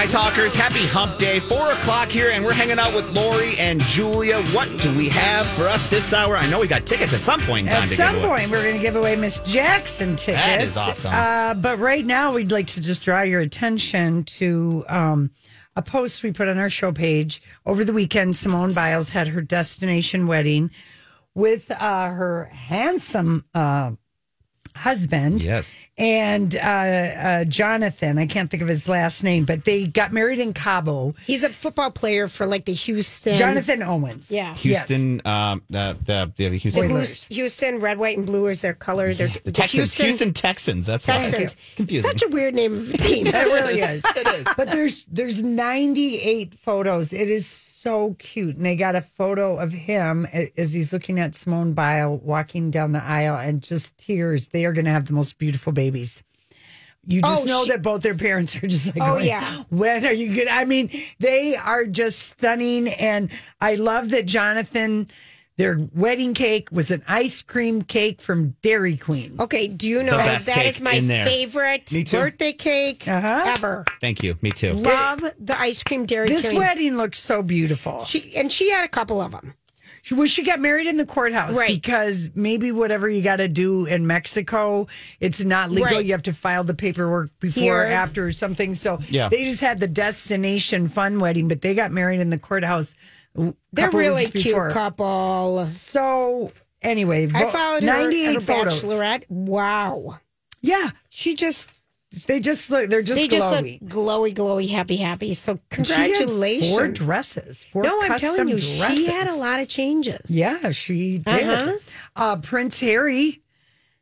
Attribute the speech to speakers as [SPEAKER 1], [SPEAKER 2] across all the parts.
[SPEAKER 1] My talkers, happy hump day. Four o'clock here, and we're hanging out with Lori and Julia. What do we have for us this hour? I know we got tickets at some point in time.
[SPEAKER 2] At some point, we're going to give away Miss Jackson tickets.
[SPEAKER 1] That is awesome.
[SPEAKER 2] Uh, but right now, we'd like to just draw your attention to um, a post we put on our show page over the weekend. Simone Biles had her destination wedding with uh, her handsome uh, husband.
[SPEAKER 1] Yes.
[SPEAKER 2] And uh, uh, Jonathan, I can't think of his last name, but they got married in Cabo.
[SPEAKER 3] He's a football player for like the Houston.
[SPEAKER 2] Jonathan Owens.
[SPEAKER 3] Yeah.
[SPEAKER 1] Houston, um, the, the, the,
[SPEAKER 3] The
[SPEAKER 1] Houston,
[SPEAKER 3] Houston, Houston, red, white, and blue is their color. They're
[SPEAKER 1] the Texans, Houston, Texans. That's why.
[SPEAKER 3] Texans.
[SPEAKER 1] Confusing.
[SPEAKER 3] Such a weird name of a team.
[SPEAKER 2] It really is.
[SPEAKER 1] It is.
[SPEAKER 2] But there's there's 98 photos. It is so cute. And they got a photo of him as he's looking at Simone Bile walking down the aisle and just tears. They are going to have the most beautiful babies. You just
[SPEAKER 3] Oh,
[SPEAKER 2] know
[SPEAKER 3] she-
[SPEAKER 2] that both their parents are just like,
[SPEAKER 3] Oh,
[SPEAKER 2] going,
[SPEAKER 3] yeah.
[SPEAKER 2] When are you good? I mean, they are just stunning. And I love that Jonathan, their wedding cake was an ice cream cake from Dairy Queen.
[SPEAKER 3] Okay, do you know
[SPEAKER 1] The
[SPEAKER 3] that
[SPEAKER 1] best
[SPEAKER 3] that
[SPEAKER 1] cake
[SPEAKER 3] is my favorite
[SPEAKER 1] Me too.
[SPEAKER 3] birthday cake
[SPEAKER 2] Uh-huh.
[SPEAKER 3] ever?
[SPEAKER 1] Thank you. Me too.
[SPEAKER 3] Love the ice cream dairy queen.
[SPEAKER 2] This
[SPEAKER 3] cream.
[SPEAKER 2] wedding looks so beautiful.
[SPEAKER 3] She and she had a couple of them.
[SPEAKER 2] She- Well, she got married in the courthouse
[SPEAKER 3] Right.
[SPEAKER 2] because maybe whatever you got to do in Mexico, it's not legal.
[SPEAKER 3] Right.
[SPEAKER 2] You have to file the paperwork before
[SPEAKER 3] Here.
[SPEAKER 2] or after or something. So
[SPEAKER 1] Yeah.
[SPEAKER 2] they just had the destination fun wedding, but they got married in the courthouse.
[SPEAKER 3] They're really cute
[SPEAKER 2] before.
[SPEAKER 3] couple.
[SPEAKER 2] So anyway,
[SPEAKER 3] I followed her,
[SPEAKER 2] 98
[SPEAKER 3] her
[SPEAKER 2] photos.
[SPEAKER 3] bachelorette. Wow,
[SPEAKER 2] Yeah,
[SPEAKER 3] she just
[SPEAKER 2] they just look. They're just
[SPEAKER 3] they just
[SPEAKER 2] glowy.
[SPEAKER 3] look glowy, glowy, happy, happy. So
[SPEAKER 2] She
[SPEAKER 3] congratulations.
[SPEAKER 2] Four dresses. Four
[SPEAKER 3] no, I'm telling you,
[SPEAKER 2] dresses.
[SPEAKER 3] she had a lot of changes.
[SPEAKER 2] Yeah, she did.
[SPEAKER 3] Uh-huh.
[SPEAKER 2] Uh, Prince Harry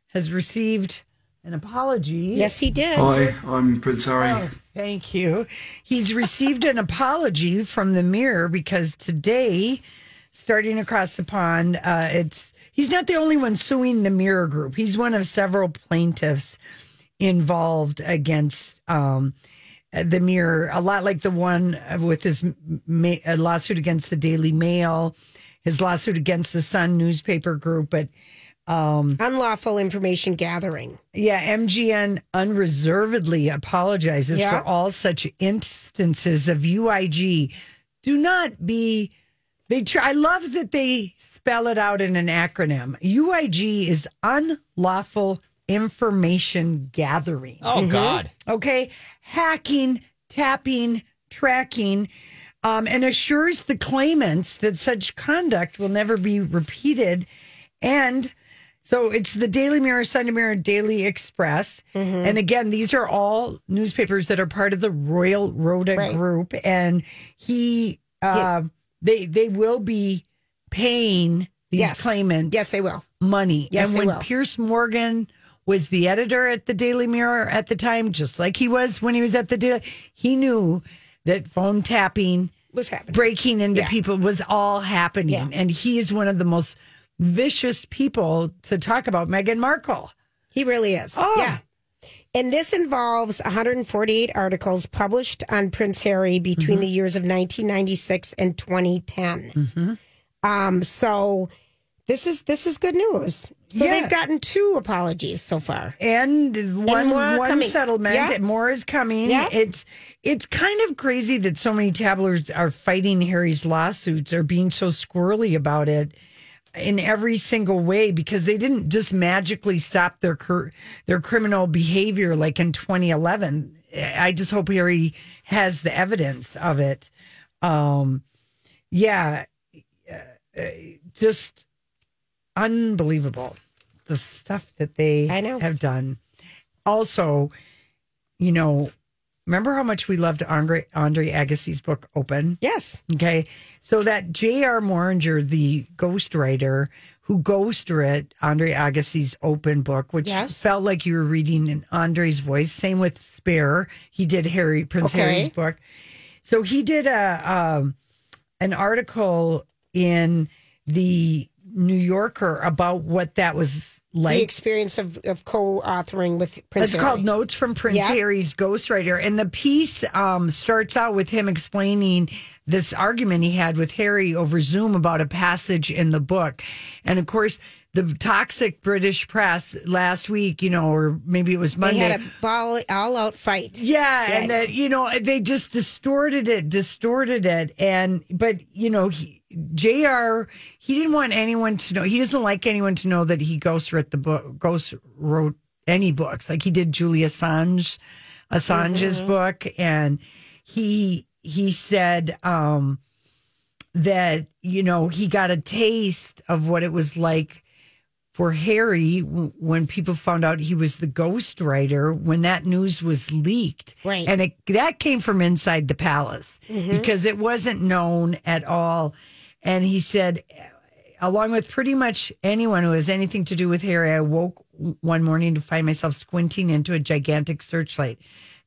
[SPEAKER 2] has received an apology.
[SPEAKER 3] Yes, he did.
[SPEAKER 4] Hi, I'm Prince Harry.
[SPEAKER 2] Oh, thank you. He's received an apology from the Mirror because today, starting across the pond, uh, it's he's not the only one suing the Mirror Group. He's one of several plaintiffs involved against um, the Mirror. A lot like the one with his ma- lawsuit against the Daily Mail, his lawsuit against the Sun newspaper group, but.
[SPEAKER 3] Unlawful information gathering.
[SPEAKER 2] Yeah, MGN unreservedly apologizes
[SPEAKER 3] Yeah.
[SPEAKER 2] for all such instances of UIG. Do not be. They try. I love that they spell it out in an acronym. UIG is unlawful information gathering.
[SPEAKER 1] Oh, God.
[SPEAKER 2] Okay, hacking, tapping, tracking, um, and assures the claimants that such conduct will never be repeated. And so it's the Daily Mirror, Sunday Mirror, Daily Express. And again, these are all newspapers that are part of the Royal Rhoda
[SPEAKER 3] Right.
[SPEAKER 2] group. And he, uh, they, they will be paying these
[SPEAKER 3] Yes.
[SPEAKER 2] claimants
[SPEAKER 3] Yes, they will.
[SPEAKER 2] money.
[SPEAKER 3] Yes,
[SPEAKER 2] and
[SPEAKER 3] they
[SPEAKER 2] when
[SPEAKER 3] will.
[SPEAKER 2] Piers Morgan was the editor at the Daily Mirror at the time, just like he was when he was at the Daily, he knew that phone tapping,
[SPEAKER 3] Was happening.
[SPEAKER 2] breaking into
[SPEAKER 3] Yeah.
[SPEAKER 2] people was all happening.
[SPEAKER 3] Yeah.
[SPEAKER 2] And he is one of the most vicious people to talk about Meghan Markle.
[SPEAKER 3] He really is.
[SPEAKER 2] Oh.
[SPEAKER 3] Yeah. And this involves 148 articles published on Prince Harry between
[SPEAKER 2] Mm-hmm.
[SPEAKER 3] the years of 1996 and 2010.
[SPEAKER 2] Mm-hmm.
[SPEAKER 3] Um, so this is this is good news. So
[SPEAKER 2] Yeah.
[SPEAKER 3] they've gotten two apologies so far.
[SPEAKER 2] and one
[SPEAKER 3] more
[SPEAKER 2] one
[SPEAKER 3] coming.
[SPEAKER 2] settlement
[SPEAKER 3] Yeah.
[SPEAKER 2] more is coming
[SPEAKER 3] Yeah.
[SPEAKER 2] it's it's kind of crazy that so many tabloids are fighting harry's lawsuits or being so squirrely about it in every single way because they didn't just magically stop their cur- their criminal behavior like in 2011 i just hope harry has the evidence of it um yeah, uh, just unbelievable the stuff that they
[SPEAKER 3] I know.
[SPEAKER 2] have done. Also, you know, remember how much we loved Andre Andre Agassi's book Open?
[SPEAKER 3] Yes.
[SPEAKER 2] Okay. So that J.R. Moehringer, the ghostwriter who ghostwrote Andre Agassi's open book, which
[SPEAKER 3] Yes.
[SPEAKER 2] felt like you were reading in Andre's voice. Same with Spare. He did Harry Prince
[SPEAKER 3] Okay.
[SPEAKER 2] Harry's book. So he did a um, an article in the New Yorker about what that was like.
[SPEAKER 3] the experience of, of co-authoring with Prince
[SPEAKER 2] it's
[SPEAKER 3] Harry.
[SPEAKER 2] called Notes from Prince
[SPEAKER 3] Yeah.
[SPEAKER 2] Harry's Ghostwriter. And the piece um, starts out with him explaining this argument he had with Harry over Zoom about a passage in the book. And of course, the toxic British press last week, you know, or maybe it was
[SPEAKER 3] They
[SPEAKER 2] Monday.
[SPEAKER 3] had a ball, all-out fight.
[SPEAKER 2] Yeah, and that you know they just distorted it, distorted it, and but you know he, Jr. He didn't want anyone to know. He doesn't like anyone to know that he ghost wrote the book, ghost wrote any books. Like he did Julia Assange, Assange's book, and he he said um, that you know he got a taste of what it was like for Harry w- when people found out he was the ghost writer when that news was leaked.
[SPEAKER 3] Right.
[SPEAKER 2] And it, that came from inside the palace because it wasn't known at all. And he said, along with pretty much anyone who has anything to do with Harry, I woke one morning to find myself squinting into a gigantic searchlight.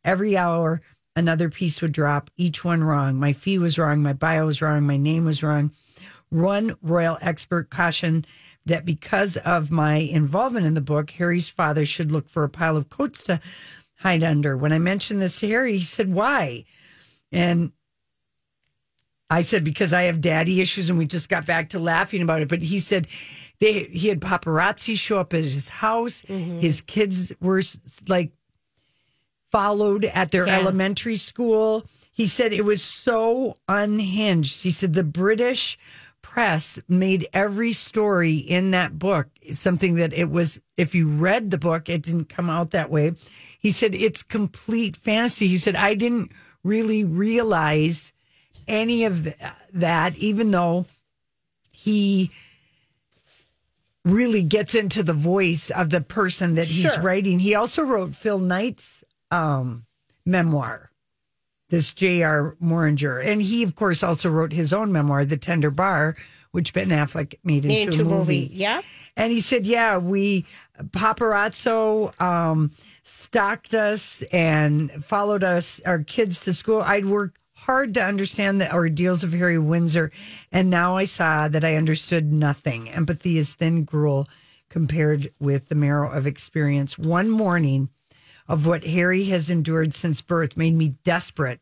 [SPEAKER 2] Every hour, another piece would drop, each one wrong. My fee was wrong, my bio was wrong, my name was wrong. One royal expert cautioned that because of my involvement in the book, Harry's father should look for a pile of coats to hide under. When I mentioned this to Harry, he said, Why? And I said, Because I have daddy issues, and we just got back to laughing about it. But he said, they, he had paparazzi show up at his house. Mm-hmm. His kids were like followed at their
[SPEAKER 3] Yeah.
[SPEAKER 2] elementary school. He said it was so unhinged. He said the British press made every story in that book something that it was, if you read the book, it didn't come out that way. He said it's complete fantasy. He said, I didn't really realize any of th- that, even though he really gets into the voice of the person that he's
[SPEAKER 3] Sure.
[SPEAKER 2] writing. He also wrote Phil Knight's um, memoir, this J.R. Moehringer. And he, of course, also wrote his own memoir, The Tender Bar, which Ben Affleck made into,
[SPEAKER 3] Into
[SPEAKER 2] a movie.
[SPEAKER 3] Yeah.
[SPEAKER 2] And he said, yeah, we, paparazzo um, stalked us and followed us, our kids to school. I'd worked hard to understand the ordeals of Harry Windsor. And now I saw that I understood nothing. Empathy is thin gruel compared with the marrow of experience. One morning of what Harry has endured since birth made me desperate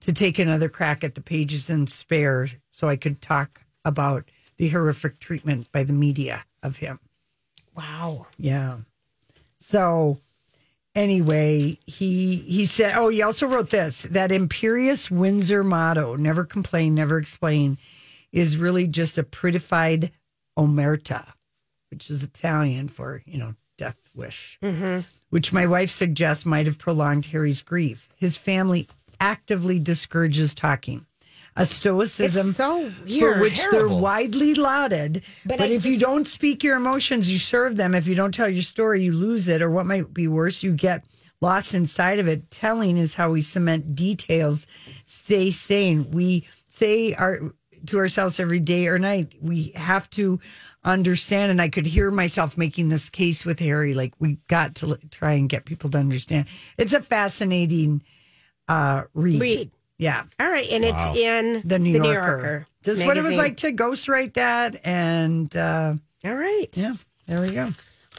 [SPEAKER 2] to take another crack at the pages in spare so I could talk about the horrific treatment by the media of him.
[SPEAKER 3] Wow.
[SPEAKER 2] Yeah. So anyway, he he said, oh, he also wrote this that imperious Windsor motto, never complain, never explain, is really just a prettified omerta, which is Italian for, you know, death wish, mm-hmm. which my wife suggests might have prolonged Harry's grief. His family actively discourages talking. A stoicism
[SPEAKER 3] so
[SPEAKER 2] for which they're widely lauded. But,
[SPEAKER 3] But
[SPEAKER 2] if you don't speak your emotions, you serve them. If you don't tell your story, you lose it. Or what might be worse, you get lost inside of it. Telling is how we cement details. Stay sane. We say our to ourselves every day or night. We have to understand. And I could hear myself making this case with Harry. Like we got to l- try and get people to understand. It's a fascinating uh, read.
[SPEAKER 3] Read.
[SPEAKER 2] Yeah.
[SPEAKER 3] All right, and it's in
[SPEAKER 2] The New Yorker. this Just what it was like to ghostwrite that. And uh,
[SPEAKER 3] All right.
[SPEAKER 2] yeah, there we go.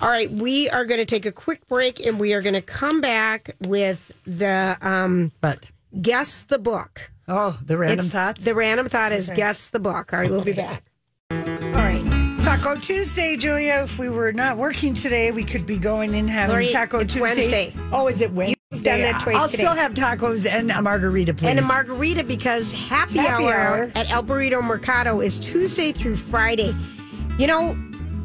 [SPEAKER 3] All right, we are going to take a quick break and we are going to come back with the um,
[SPEAKER 2] But
[SPEAKER 3] guess the book.
[SPEAKER 2] oh, the random
[SPEAKER 3] It's-
[SPEAKER 2] thoughts.
[SPEAKER 3] The random thought is guess the book. All right, we'll be back. All right.
[SPEAKER 2] Taco Tuesday, Julia. If we were not working today, we could be going and having
[SPEAKER 3] Lori,
[SPEAKER 2] Taco
[SPEAKER 3] it's
[SPEAKER 2] Tuesday.
[SPEAKER 3] Wednesday.
[SPEAKER 2] Oh, is it Wednesday?
[SPEAKER 3] You've done that twice
[SPEAKER 2] I'll
[SPEAKER 3] today.
[SPEAKER 2] still have tacos and a margarita, please.
[SPEAKER 3] And a margarita because happy,
[SPEAKER 2] Happy
[SPEAKER 3] hour,
[SPEAKER 2] hour.
[SPEAKER 3] at El Burrito Mercado is Tuesday through Friday. You know,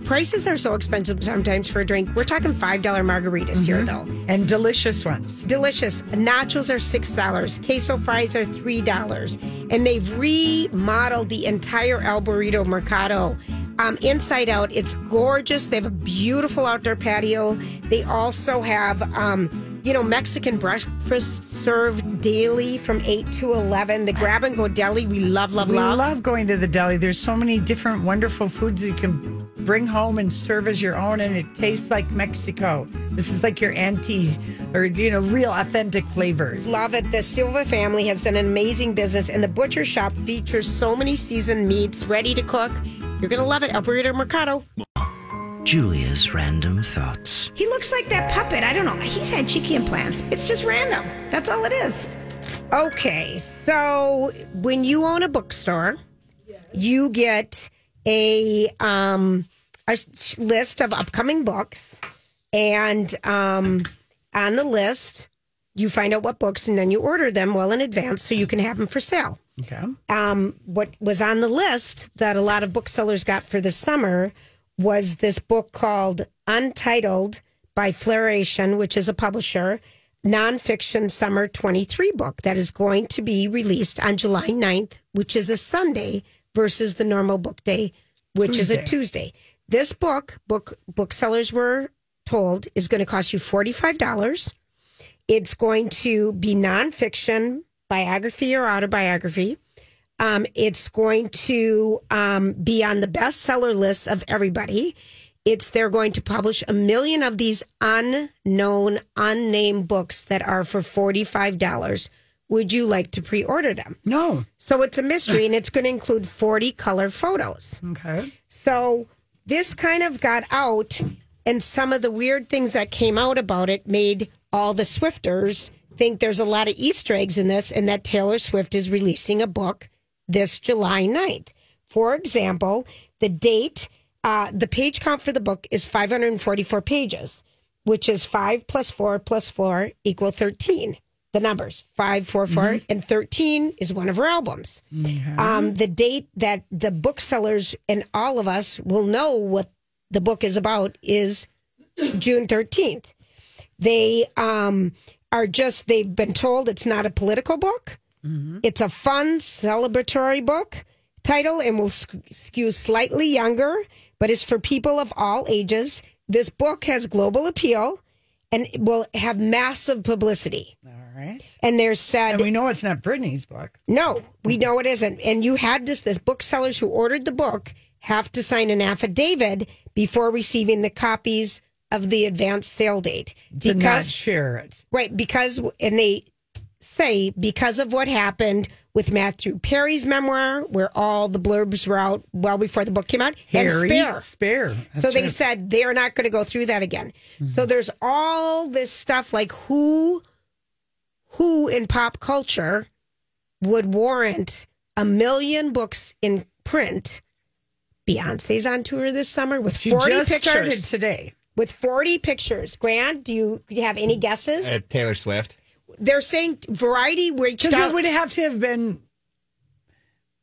[SPEAKER 3] prices are so expensive sometimes for a drink. We're talking $5 margaritas here, though.
[SPEAKER 2] And delicious ones.
[SPEAKER 3] Delicious. Nachos are $6. Queso fries are $3. And they've remodeled the entire El Burrito Mercado. Um, inside out, it's gorgeous. They have a beautiful outdoor patio. They also have, um, you know, Mexican breakfast served daily from 8 to 11. The grab and go deli, we love, love,
[SPEAKER 2] We
[SPEAKER 3] love.
[SPEAKER 2] We love going to the deli. There's so many different wonderful foods you can bring home and serve as your own, and it tastes like Mexico. This is like your auntie's, or you know, real authentic flavors.
[SPEAKER 3] Love it. The Silva family has done an amazing business, and the butcher shop features so many seasoned meats ready to cook. You're going to love it. El Burrito Mercado.
[SPEAKER 4] Julia's random thoughts.
[SPEAKER 5] He looks like that puppet. I don't know. He's had cheeky implants. It's just random. That's all it is.
[SPEAKER 3] Okay, so when you own a bookstore, you get a um a list of upcoming books, and um on the list you find out what books, and then you order them well in advance so you can have them for sale.
[SPEAKER 2] Okay.
[SPEAKER 3] um, what was on the list that a lot of booksellers got for the summer was this book called Untitled by Flaration, which is a publisher, nonfiction summer 23 book that is going to be released on July 9th, which is a Sunday versus the normal book day, which is a Tuesday. This book, book booksellers were told, is going to cost you $45. It's going to be nonfiction, biography or autobiography. Um, it's going to um, be on the bestseller list of everybody. It's they're going to publish a million of these unknown, unnamed books that are for forty five dollars. Would you like to pre order them?
[SPEAKER 2] No.
[SPEAKER 3] So it's a mystery, and it's going to include forty color photos.
[SPEAKER 2] Okay.
[SPEAKER 3] So this kind of got out, and some of the weird things that came out about it made all the Swifters think there's a lot of Easter eggs in this, and that Taylor Swift is releasing a book this July 9th. For example, the date, uh, the page count for the book is 544 pages, which is 5 plus 4 plus 4 equal 13. The numbers 5, 4, 4, and 13 is one of her albums. Um, the date that the booksellers and all of us will know what the book is about is June 13th. They um, are just, they've been told it's not a political book. It's a fun, celebratory book title and will sk- skew slightly younger, but it's for people of all ages. This book has global appeal and will have massive publicity.
[SPEAKER 2] All right.
[SPEAKER 3] And there's said
[SPEAKER 2] And we know it's not Brittany's book.
[SPEAKER 3] no, we know it isn't. And you had this, this booksellers who ordered the book have to sign an affidavit before receiving the copies of the advanced sale date.
[SPEAKER 2] To not
[SPEAKER 3] Because,
[SPEAKER 2] share it.
[SPEAKER 3] right, because, and they say because of what happened with Matthew Perry's memoir, where all the blurbs were out well before the book came out, and
[SPEAKER 2] Harry
[SPEAKER 3] Spare.
[SPEAKER 2] Spare.
[SPEAKER 3] So they
[SPEAKER 2] right.
[SPEAKER 3] said they're not going to go through that again. So there's all this stuff like who who in pop culture would warrant a million books in print. Beyonce's on tour this summer with
[SPEAKER 2] She
[SPEAKER 3] 40
[SPEAKER 2] just started
[SPEAKER 3] pictures.
[SPEAKER 2] today.
[SPEAKER 3] With 40 pictures. Grant, do you, do you have any guesses?
[SPEAKER 1] Uh, Taylor Swift.
[SPEAKER 3] They're saying Variety reached
[SPEAKER 2] Because
[SPEAKER 3] out.
[SPEAKER 2] it would have to have been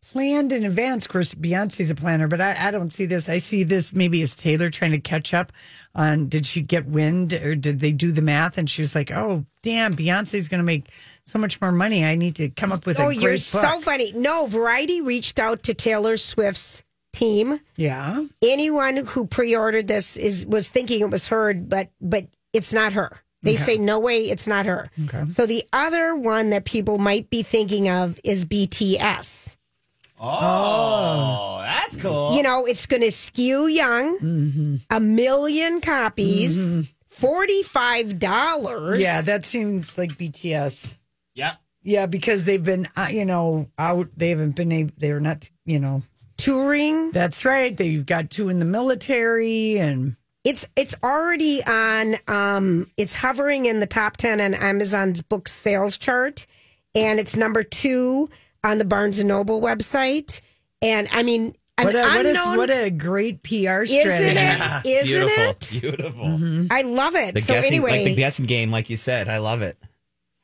[SPEAKER 2] planned in advance. Of course, Beyonce's a planner, but I, I don't see this. I see this maybe as Taylor trying to catch up on did she get wind or did they do the math? And she was like, oh, damn, Beyonce's going to make so much more money. I need to come up with a
[SPEAKER 3] oh,
[SPEAKER 2] great
[SPEAKER 3] you're
[SPEAKER 2] book.
[SPEAKER 3] so funny. No, Variety reached out to Taylor Swift's team.
[SPEAKER 2] yeah.
[SPEAKER 3] anyone who pre-ordered this is was thinking it was her, but but it's not her. They say no way, it's not her.
[SPEAKER 2] Okay.
[SPEAKER 3] So the other one that people might be thinking of is BTS.
[SPEAKER 1] Oh, that's cool.
[SPEAKER 3] You know, it's going to skew young.
[SPEAKER 2] Mm-hmm.
[SPEAKER 3] A million copies, forty-five dollars.
[SPEAKER 2] Yeah, that seems like BTS.
[SPEAKER 1] Yeah.
[SPEAKER 2] Yeah, because they've been, uh, you know, out. They haven't been able, they're not, you know,
[SPEAKER 3] touring.
[SPEAKER 2] that's right. They've got two in the military and.
[SPEAKER 3] It's it's already on. Um, it's hovering in the top ten on Amazon's book sales chart, and it's number two on the Barnes and Noble website. And I mean, an
[SPEAKER 2] What a, what, a,
[SPEAKER 3] unknown,
[SPEAKER 2] what a great PR strategy!
[SPEAKER 3] isn't
[SPEAKER 2] strategy.
[SPEAKER 3] it? Isn't
[SPEAKER 1] Beautiful.
[SPEAKER 3] it?
[SPEAKER 1] Beautiful.
[SPEAKER 2] Mm-hmm.
[SPEAKER 3] I love it.
[SPEAKER 1] The
[SPEAKER 3] so
[SPEAKER 1] guessing,
[SPEAKER 3] anyway,
[SPEAKER 1] like the guessing game, like you said, I love it.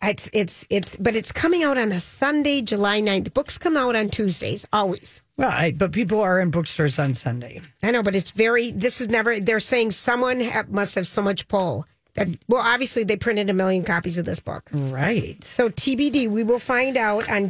[SPEAKER 3] It's it's it's but it's coming out on a Sunday, July 9th. Books come out on Tuesdays, always.
[SPEAKER 2] Right, but people are in bookstores on Sunday.
[SPEAKER 3] I know, but it's very this is never they're saying someone ha- must have so much pull that well obviously they printed a million copies of this book.
[SPEAKER 2] Right.
[SPEAKER 3] So TBD, we will find out on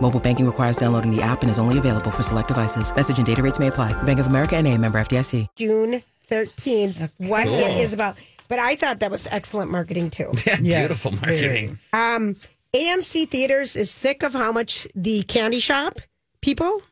[SPEAKER 6] Mobile banking requires downloading the app and is only available for select devices. Message and data rates may apply. Bank of America and a member FDIC.
[SPEAKER 3] June 13th what it is about. But I thought that was excellent marketing too.
[SPEAKER 1] Yeah,
[SPEAKER 2] Yes,
[SPEAKER 1] beautiful marketing.
[SPEAKER 3] Um, AMC Theaters is sick of how much the candy shop people,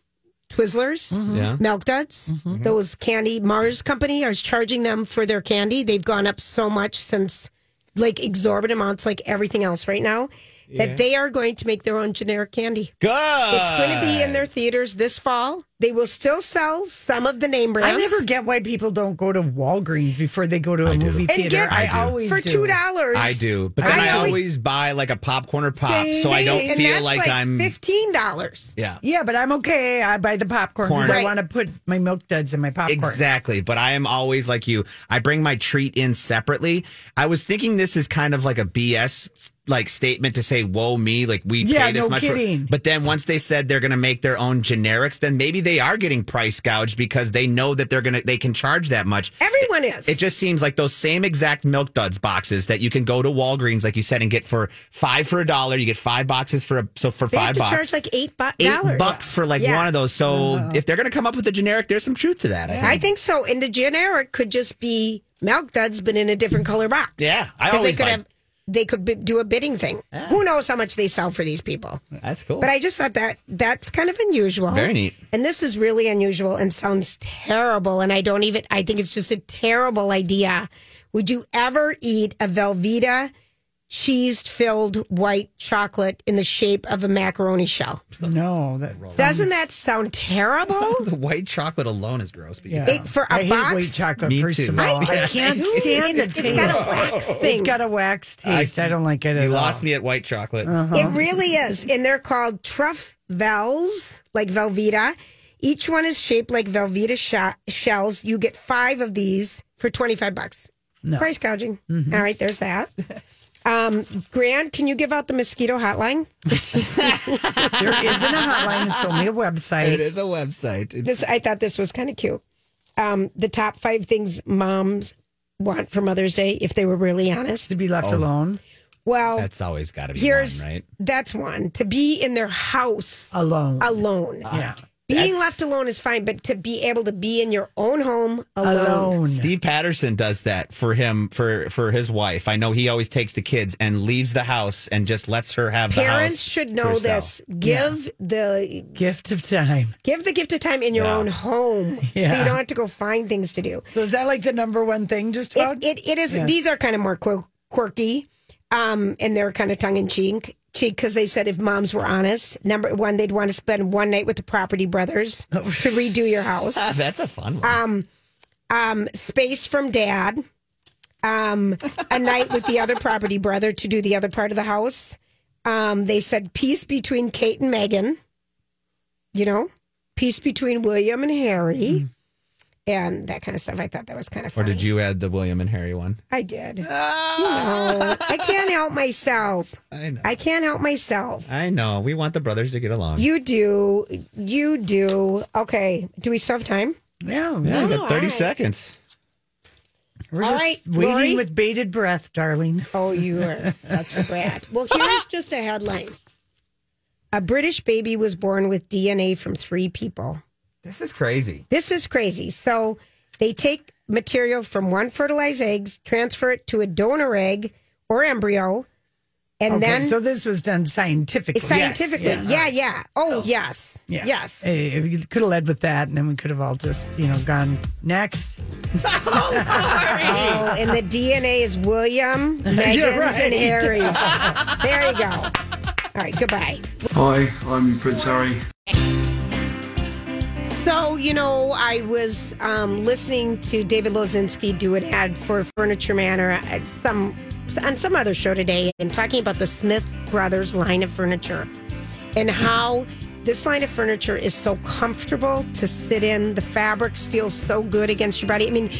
[SPEAKER 3] Twizzlers,
[SPEAKER 1] Yeah.
[SPEAKER 3] Milk Duds, those candy Mars company is charging them for their candy. They've gone up so much since like exorbitant amounts, like everything else right now, that they are going to make their own generic candy.
[SPEAKER 1] Good.
[SPEAKER 3] It's going to be in their theaters this fall. They will still sell some of the name brands.
[SPEAKER 2] I never get why people don't go to Walgreens before they go to a
[SPEAKER 1] I do.
[SPEAKER 2] movie
[SPEAKER 1] And
[SPEAKER 2] theater.
[SPEAKER 3] get-
[SPEAKER 2] I,
[SPEAKER 3] I
[SPEAKER 1] do.
[SPEAKER 2] always
[SPEAKER 3] for two dollars.
[SPEAKER 1] I do, but then
[SPEAKER 3] I
[SPEAKER 1] I,
[SPEAKER 3] always-
[SPEAKER 1] always buy like a popcorn or pop, so I don't
[SPEAKER 3] and
[SPEAKER 1] feel
[SPEAKER 3] that's
[SPEAKER 1] like, I'm.
[SPEAKER 3] fifteen dollars.
[SPEAKER 1] Yeah,
[SPEAKER 2] Yeah, but I'm okay. I buy the popcorn because
[SPEAKER 1] Corn.
[SPEAKER 2] I want to put my milk duds in my popcorn.
[SPEAKER 1] exactly. But I am always like you. I bring my treat in separately. I was thinking this is kind of like a BS like statement to say, "Whoa, me!" Like we
[SPEAKER 2] Yeah,
[SPEAKER 1] pay this
[SPEAKER 2] no
[SPEAKER 1] much.
[SPEAKER 2] kidding.
[SPEAKER 1] For, but then once they said they're going to make their own generics, then maybe they are getting price gouged because they know that they're gonna they can charge that much.
[SPEAKER 3] Everyone is.
[SPEAKER 1] It just seems like those same exact milk duds boxes that you can go to Walgreens, like you said, and get for five for a dollar. You get five boxes for a so for
[SPEAKER 3] they
[SPEAKER 1] five
[SPEAKER 3] have to
[SPEAKER 1] bucks.
[SPEAKER 3] charge like eight bu-
[SPEAKER 1] Eight
[SPEAKER 3] dollars.
[SPEAKER 1] bucks for like
[SPEAKER 3] Yeah.
[SPEAKER 1] one of those. So uh-huh. if they're going to come up with a generic, there's some truth to that. I think.
[SPEAKER 3] I think so. And the generic could just be milk duds, but in a different color box.
[SPEAKER 1] Yeah, I always
[SPEAKER 3] they could
[SPEAKER 1] buy-
[SPEAKER 3] have. They could b- do a bidding thing. Ah. Who knows how much they sell for these people?
[SPEAKER 1] That's cool.
[SPEAKER 3] But I just thought that that's kind of unusual.
[SPEAKER 1] Very neat.
[SPEAKER 3] And this is really unusual and sounds terrible. And I don't even, I think it's just a terrible idea. Would you ever eat a Velveeta cheese filled white chocolate in the shape of a macaroni shell?
[SPEAKER 2] No, that
[SPEAKER 3] Doesn't that sound terrible?
[SPEAKER 1] the white chocolate alone is gross. But
[SPEAKER 2] yeah.
[SPEAKER 3] It- for a
[SPEAKER 2] I hate
[SPEAKER 3] box?
[SPEAKER 2] white chocolate.
[SPEAKER 1] Me
[SPEAKER 2] first
[SPEAKER 1] too.
[SPEAKER 2] of all, I,
[SPEAKER 1] I-
[SPEAKER 2] can't
[SPEAKER 3] It's-
[SPEAKER 2] stand the
[SPEAKER 3] it's
[SPEAKER 2] taste.
[SPEAKER 3] got a wax
[SPEAKER 2] It's
[SPEAKER 3] thing.
[SPEAKER 2] got a wax taste. I, don't like it
[SPEAKER 1] you
[SPEAKER 2] at
[SPEAKER 1] lost me at white chocolate. Uh-huh.
[SPEAKER 3] It really is. And they're called Truff Vels, like Velveeta. Each one is shaped like Velveeta sh- shells. You get five of these for 25 bucks. Price gouging. Mm-hmm. All right, there's that. Um, Grant, can you give out the mosquito hotline?
[SPEAKER 2] There isn't a hotline. It's only a website.
[SPEAKER 1] It is a website. It's-
[SPEAKER 3] This I thought this was kind of cute. Um, the top five things moms want for Mother's Day, if they were really honest.
[SPEAKER 2] to be left
[SPEAKER 1] Oh.
[SPEAKER 2] alone
[SPEAKER 3] Well,
[SPEAKER 1] that's always got to be
[SPEAKER 3] here's
[SPEAKER 1] one, right?
[SPEAKER 3] that's one to be in their house
[SPEAKER 2] alone.
[SPEAKER 3] alone.
[SPEAKER 2] yeah,
[SPEAKER 3] Being left alone is fine, but to be able to be in your own home alone.
[SPEAKER 2] alone.
[SPEAKER 1] Steve Patterson does that for him for for his wife. I know he always takes the kids and leaves the house and just lets her have the
[SPEAKER 3] Parents
[SPEAKER 1] house
[SPEAKER 3] should know
[SPEAKER 1] herself.
[SPEAKER 3] this. Give the
[SPEAKER 2] Gift of time.
[SPEAKER 3] give the gift of time in your
[SPEAKER 1] Yeah.
[SPEAKER 3] own home, so you don't have to go find things to do.
[SPEAKER 2] So is that like the number one thing? Just about
[SPEAKER 3] It, it, it is.
[SPEAKER 2] Yeah.
[SPEAKER 3] These are kind of more quirky, um, and they're kind of tongue in cheek. Because they said if moms were honest, number one, they'd want to spend one night with the property brothers
[SPEAKER 2] Oh.
[SPEAKER 3] to redo your house.
[SPEAKER 1] Ah, that's a fun one.
[SPEAKER 3] um, space from dad, um, a night with the other property brother to do the other part of the house. Um, they said peace between Kate and Meghan, you know, peace between William and Harry, and that kind of stuff. I thought that was kind of
[SPEAKER 1] or did you add the William and Harry one?
[SPEAKER 3] I did. You ah! know, I can't help myself.
[SPEAKER 1] I know.
[SPEAKER 3] I can't help myself.
[SPEAKER 1] I know. We want the brothers to get along.
[SPEAKER 3] You do. You do. Okay. Do we still have time?
[SPEAKER 2] yeah,
[SPEAKER 1] yeah, you got 30
[SPEAKER 3] all right.
[SPEAKER 1] seconds.
[SPEAKER 2] We're
[SPEAKER 3] All
[SPEAKER 2] just
[SPEAKER 3] right,
[SPEAKER 2] waiting
[SPEAKER 3] Lori?
[SPEAKER 2] with bated breath, darling.
[SPEAKER 3] Oh, you are such a brat. Well, here's just a headline. A British baby was born with DNA from three people.
[SPEAKER 1] This is crazy.
[SPEAKER 3] This is crazy. So they take material from one fertilized eggs, transfer it to a donor egg or embryo, and
[SPEAKER 2] okay,
[SPEAKER 3] then
[SPEAKER 2] so this was done scientifically.
[SPEAKER 3] scientifically,
[SPEAKER 2] Yes,
[SPEAKER 3] yeah, yeah. Oh, yes,
[SPEAKER 2] Yeah.
[SPEAKER 3] yes.
[SPEAKER 2] Hey, if you could have led with that, and then we could have all just, you know, gone next.
[SPEAKER 3] Oh, and the DNA is William, Meghan's,
[SPEAKER 2] right.
[SPEAKER 3] and Harry's. there you go. All right, goodbye.
[SPEAKER 7] Hi, I'm Prince Harry.
[SPEAKER 3] You know, I was um, listening to David Lozinski do an ad for Furniture Manor at some on some other show today and talking about the Smith Brothers line of furniture and how this line of furniture is so comfortable to sit in. The fabrics feel so good against your body. I mean,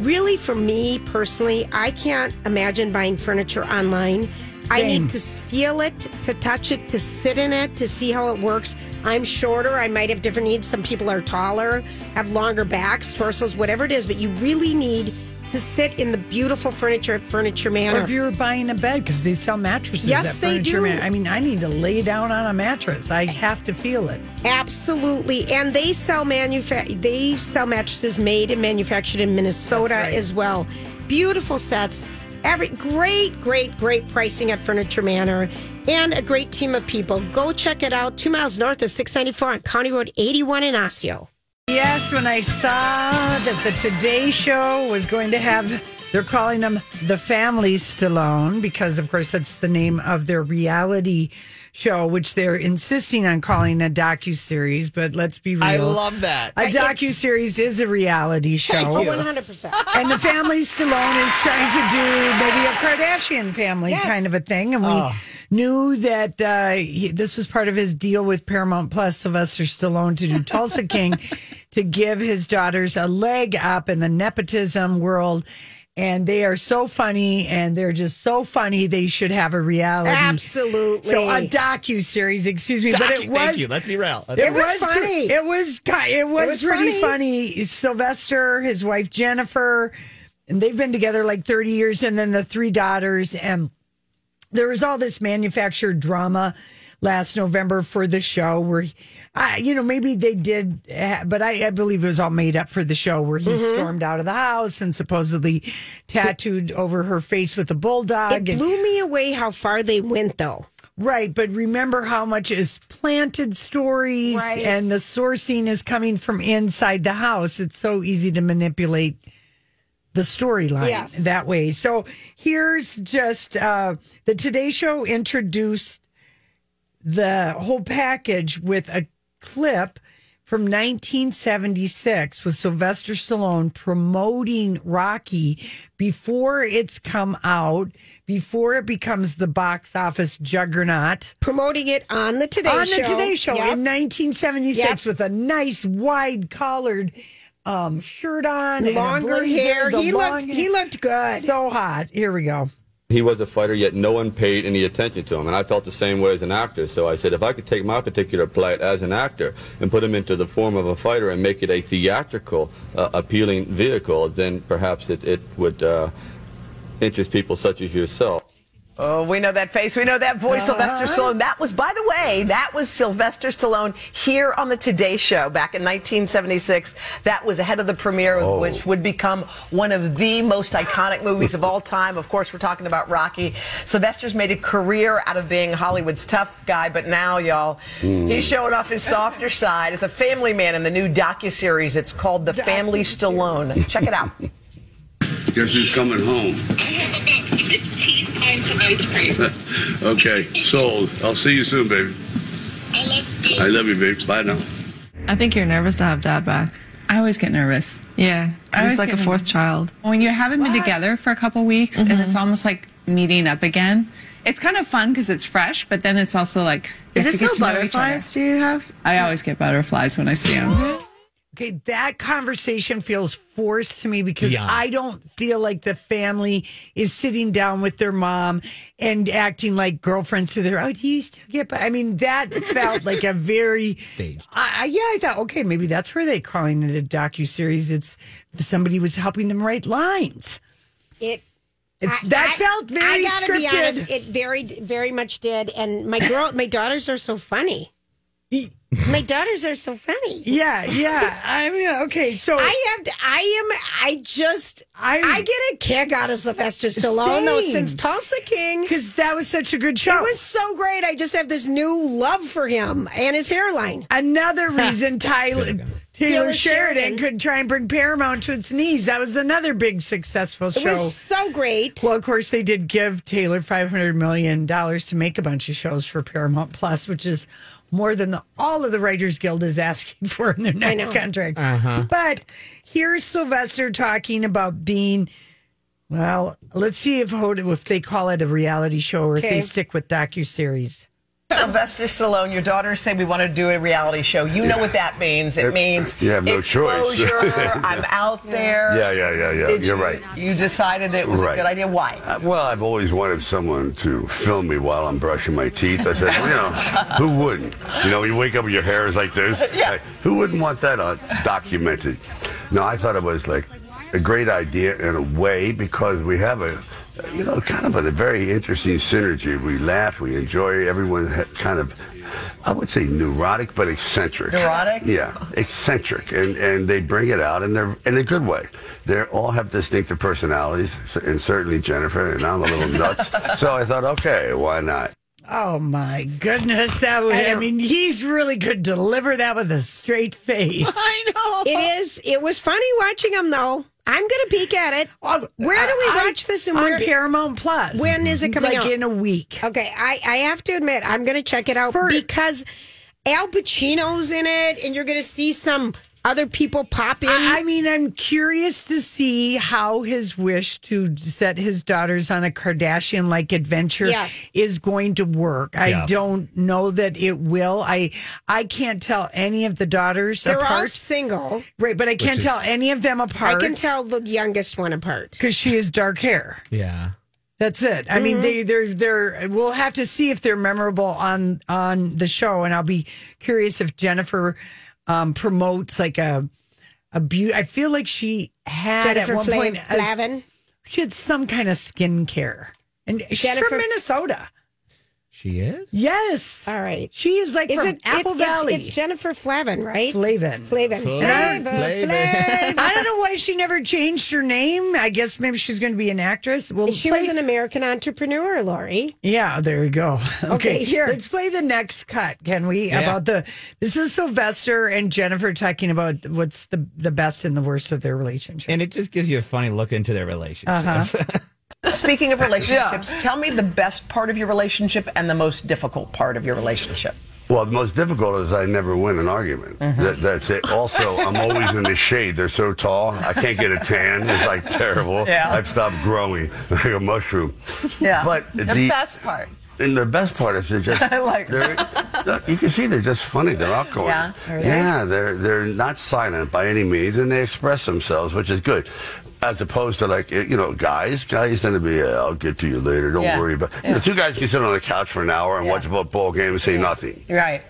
[SPEAKER 3] really, for me personally, I can't imagine buying furniture online. I need to feel it, to touch it, to sit in it, to see how it works. I'm shorter. I might have different needs. Some people are taller, have longer backs, torsos, whatever it is. But you really need to sit in the beautiful furniture at Furniture
[SPEAKER 2] Or
[SPEAKER 3] Manor.
[SPEAKER 2] if you're buying a bed, because they sell mattresses
[SPEAKER 3] Yes, they do.
[SPEAKER 2] Man. I mean, I need to lay down on a mattress. I have to feel it.
[SPEAKER 3] Absolutely, and they sell manufa- They sell mattresses made and manufactured in Minnesota
[SPEAKER 2] right.
[SPEAKER 3] as well. Beautiful sets. Every great, great, great pricing at Furniture Manor, and a great team of people. Go check it out. Two miles north of 694 on County Road 81 in Osseo.
[SPEAKER 2] Yes, when I saw that the Today Show was going to have, they're calling them the Family Stallone because, of course, that's the name of their reality show, which they're insisting on calling a docu series. But let's be real,
[SPEAKER 1] I love that.
[SPEAKER 2] a docu series is a reality show.
[SPEAKER 3] Oh, 100%.
[SPEAKER 2] and the family Stallone is trying to do maybe a Kardashian family
[SPEAKER 3] Yes.
[SPEAKER 2] kind of a thing. And we
[SPEAKER 1] Oh.
[SPEAKER 2] Knew that uh, he, this was part of his deal with Paramount Plus, Sylvester Stallone, to do Tulsa King to give his daughters a leg up in the nepotism world. And they are so funny, and they're just so funny. They should have a reality,
[SPEAKER 3] Absolutely.
[SPEAKER 2] so a docu series. Excuse me, but it was
[SPEAKER 1] Thank you. Let's be real. Let's
[SPEAKER 2] it
[SPEAKER 1] be real.
[SPEAKER 3] was funny.
[SPEAKER 2] It was it was,
[SPEAKER 3] was
[SPEAKER 2] pretty
[SPEAKER 3] funny.
[SPEAKER 2] funny. Sylvester, his wife Jennifer, and they've been together like thirty years, and then the three daughters. And there was all this manufactured drama last November for the show where, I, you know, maybe they did, but I, I believe it was all made up for the show where he
[SPEAKER 3] Mm-hmm.
[SPEAKER 2] stormed out of the house and supposedly tattooed over her face with a bulldog.
[SPEAKER 3] It
[SPEAKER 2] and-
[SPEAKER 3] blew me away how far they went, though.
[SPEAKER 2] Right, but remember how much is planted stories
[SPEAKER 3] Right.
[SPEAKER 2] and the sourcing is coming from inside the house. It's so easy to manipulate the storyline
[SPEAKER 3] Yes.
[SPEAKER 2] that way. So here's just uh, the Today Show introduced the whole package with a clip from 1976 with Sylvester Stallone promoting Rocky before it's come out, before it becomes the box office juggernaut.
[SPEAKER 3] Promoting it on the Today
[SPEAKER 2] on
[SPEAKER 3] Show.
[SPEAKER 2] the Today Show
[SPEAKER 3] Yep.
[SPEAKER 2] in 1976
[SPEAKER 3] Yep.
[SPEAKER 2] with a nice wide collared um, shirt on,
[SPEAKER 3] Longer
[SPEAKER 2] blazer,
[SPEAKER 3] hair. He
[SPEAKER 2] long
[SPEAKER 3] looked,
[SPEAKER 2] hair.
[SPEAKER 3] he looked good.
[SPEAKER 2] so hot. Here we go.
[SPEAKER 8] He was a fighter, yet no one paid any attention to him. And I felt the same way as an actor. So I said, if I could take my particular plight as an actor and put him into the form of a fighter and make it a theatrical, uh, appealing vehicle, then perhaps it, it would uh, interest people such as yourself.
[SPEAKER 9] Oh, we know that face. We know that voice, uh-huh. Sylvester Stallone. That was, by the way, that was Sylvester Stallone here on the Today Show back in 1976. That was ahead of the premiere, oh. which would become one of the most iconic movies of all time. Of course, we're talking about Rocky. Sylvester's made a career out of being Hollywood's tough guy, but now, y'all, hmm. he's showing off his softer side as a family man in the new docuseries. It's called The Family Stallone. Check it out.
[SPEAKER 7] Guess who's coming home?
[SPEAKER 10] 15 pints of ice cream.
[SPEAKER 7] Okay, sold. I'll see you soon, baby.
[SPEAKER 10] I love you.
[SPEAKER 7] I love you, baby. Bye now.
[SPEAKER 11] I think you're nervous to have dad back. I always get nervous. Yeah.
[SPEAKER 10] I
[SPEAKER 11] was like a fourth
[SPEAKER 10] nervous.
[SPEAKER 11] child. When you haven't been together for a couple weeks and mm-hmm. it's almost like meeting up again, it's kind of fun because it's fresh, but then it's also like.
[SPEAKER 10] Is it still
[SPEAKER 11] to know each other.
[SPEAKER 10] butterflies do you have?
[SPEAKER 11] I always get butterflies when I see them. Mm-hmm.
[SPEAKER 2] Okay, that conversation feels forced to me because
[SPEAKER 1] Beyond.
[SPEAKER 2] I don't feel like the family is sitting down with their mom and acting like girlfriends to their. Oh, do you still get? But I mean, that felt like a very
[SPEAKER 1] Staged.
[SPEAKER 2] I, I, yeah, I thought okay, maybe that's where they're calling it a docu series. It's somebody was helping them write lines.
[SPEAKER 3] It
[SPEAKER 2] It's, that felt very
[SPEAKER 3] I gotta
[SPEAKER 2] scripted.
[SPEAKER 3] be honest, it very, very much did. And my girl, my daughters are so funny. My daughters are so funny.
[SPEAKER 2] Yeah, yeah. I mean, okay, so
[SPEAKER 3] I have to, I am I just I, I get a kick out of Sylvester Stallone though
[SPEAKER 2] Same.
[SPEAKER 3] since Tulsa King
[SPEAKER 2] because that was such a good show.
[SPEAKER 3] It was so great. I just have this new love for him and his hairline.
[SPEAKER 2] Another reason Tyler Taylor,
[SPEAKER 3] Taylor
[SPEAKER 2] Sheridan,
[SPEAKER 3] Sheridan.
[SPEAKER 2] could try and bring Paramount to its knees. That was another big successful show.
[SPEAKER 3] It
[SPEAKER 2] show.
[SPEAKER 3] was so great.
[SPEAKER 2] well, of course, they did give Taylor five hundred million dollars to make a bunch of shows for Paramount Plus, which is more than the, all of the Writers Guild is asking for in their next contract.
[SPEAKER 1] Uh-huh.
[SPEAKER 2] But here's Sylvester talking about being. Well, let's see if if they call it a reality show or if
[SPEAKER 3] Okay.
[SPEAKER 2] they stick with docu series.
[SPEAKER 9] Sylvester Stallone, your daughters say we want to do a reality show. You know what that means. It
[SPEAKER 12] It-
[SPEAKER 9] means
[SPEAKER 12] you have no choice.
[SPEAKER 9] exposure. I'm out there.
[SPEAKER 12] Yeah, yeah, yeah, yeah.
[SPEAKER 9] Did
[SPEAKER 12] You're
[SPEAKER 9] you-
[SPEAKER 12] right.
[SPEAKER 9] You decided it was
[SPEAKER 12] Right.
[SPEAKER 9] a good idea. Why?
[SPEAKER 12] Uh, Well, I've always wanted someone to film me while I'm brushing my teeth. I said, well, you know, who wouldn't? You know, you wake up and your hair is like this.
[SPEAKER 9] Yeah.
[SPEAKER 12] Like, who wouldn't want that uh, documented? No, I thought it was like a great idea in a way because we have a, you know, kind of a very interesting synergy. We laugh, we enjoy. Everyone kind of, I would say neurotic, but eccentric.
[SPEAKER 9] Neurotic?
[SPEAKER 12] Yeah, eccentric, and and they bring it out, and they're in a good way. They all have distinctive personalities, and certainly Jennifer, and I'm a little nuts. so I thought, okay, why not?
[SPEAKER 2] Oh my goodness, that would,
[SPEAKER 3] I
[SPEAKER 2] I, mean, he's really could deliver that with a straight face.
[SPEAKER 9] I know.
[SPEAKER 3] It is. It was funny watching him though. I'm gonna peek at it. Where do we
[SPEAKER 2] I-
[SPEAKER 3] watch this and
[SPEAKER 2] on? Paramount Plus?
[SPEAKER 3] When is it coming
[SPEAKER 2] like
[SPEAKER 3] out?
[SPEAKER 2] in a week.
[SPEAKER 3] Okay, I, I have to admit, I'm going to check it out
[SPEAKER 2] For-
[SPEAKER 3] because Al Pacino's in it, and you're going to see some other people pop in.
[SPEAKER 2] I I mean, I'm curious to see how his wish to set his daughters on a Kardashian like adventure
[SPEAKER 3] Yes.
[SPEAKER 2] is going to work. I don't know that it will. I I can't tell any of the daughters
[SPEAKER 3] They're all
[SPEAKER 2] apart.
[SPEAKER 3] single.
[SPEAKER 2] right, but I can't
[SPEAKER 1] is-
[SPEAKER 2] tell any of them apart.
[SPEAKER 3] I can tell the youngest one apart.
[SPEAKER 2] because she has dark hair.
[SPEAKER 1] Yeah.
[SPEAKER 2] That's it. I
[SPEAKER 3] Mm-hmm.
[SPEAKER 2] mean, they they're they're. We'll have to see if they're memorable on on the show, and I'll be curious if Jennifer um, promotes like a a beauty. I feel like she had
[SPEAKER 3] Jennifer
[SPEAKER 2] at one
[SPEAKER 3] Fla-
[SPEAKER 2] point
[SPEAKER 3] Flavin.
[SPEAKER 2] she had some kind of skincare, and she's
[SPEAKER 3] Jennifer-
[SPEAKER 2] from Minnesota.
[SPEAKER 1] She is?
[SPEAKER 2] Yes,
[SPEAKER 3] All right.
[SPEAKER 2] she is like
[SPEAKER 3] Is
[SPEAKER 2] from
[SPEAKER 3] it
[SPEAKER 2] Apple
[SPEAKER 3] it's,
[SPEAKER 2] Valley.
[SPEAKER 3] It's, it's Jennifer Flavin, right?
[SPEAKER 2] Flavin.
[SPEAKER 3] Flavin.
[SPEAKER 1] Flavin.
[SPEAKER 3] Flavin.
[SPEAKER 1] Flavin.
[SPEAKER 3] Flavin.
[SPEAKER 2] I don't know why she never changed her name. I guess maybe she's going to be an actress. Well,
[SPEAKER 3] She was an American entrepreneur, Lori.
[SPEAKER 2] Yeah, there we go. Okay,
[SPEAKER 3] Okay, here.
[SPEAKER 2] Let's play the next cut, can we?
[SPEAKER 1] Yeah.
[SPEAKER 2] About the this is Sylvester and Jennifer talking about what's the the best and the worst of their relationship.
[SPEAKER 1] And it just gives you a funny look into their relationship.
[SPEAKER 2] Uh-huh.
[SPEAKER 9] Speaking of relationships, tell me the best part of your relationship and the most difficult part of your relationship.
[SPEAKER 12] Well, the most difficult is I never win an argument.
[SPEAKER 9] Mm-hmm.
[SPEAKER 12] That, that's it. Also, I'm always in the shade. They're so tall. I can't get a tan. It's like terrible.
[SPEAKER 9] Yeah.
[SPEAKER 12] I've stopped growing like a mushroom.
[SPEAKER 9] Yeah.
[SPEAKER 12] But
[SPEAKER 9] the,
[SPEAKER 12] the,
[SPEAKER 9] best part.
[SPEAKER 12] And the best part is they're just I
[SPEAKER 9] Like-
[SPEAKER 12] they're, you can see they're just funny. They're outgoing.
[SPEAKER 9] Yeah, are they?
[SPEAKER 12] yeah, they're they're not silent by any means, and they express themselves, which is good. As opposed to like you know, guys, guys tend to be, uh, I'll get to you later. Don't
[SPEAKER 9] Yeah.
[SPEAKER 12] worry about. You know, two guys can sit on the couch for an hour and
[SPEAKER 9] Yeah.
[SPEAKER 12] watch a football game and say nothing.
[SPEAKER 9] Right.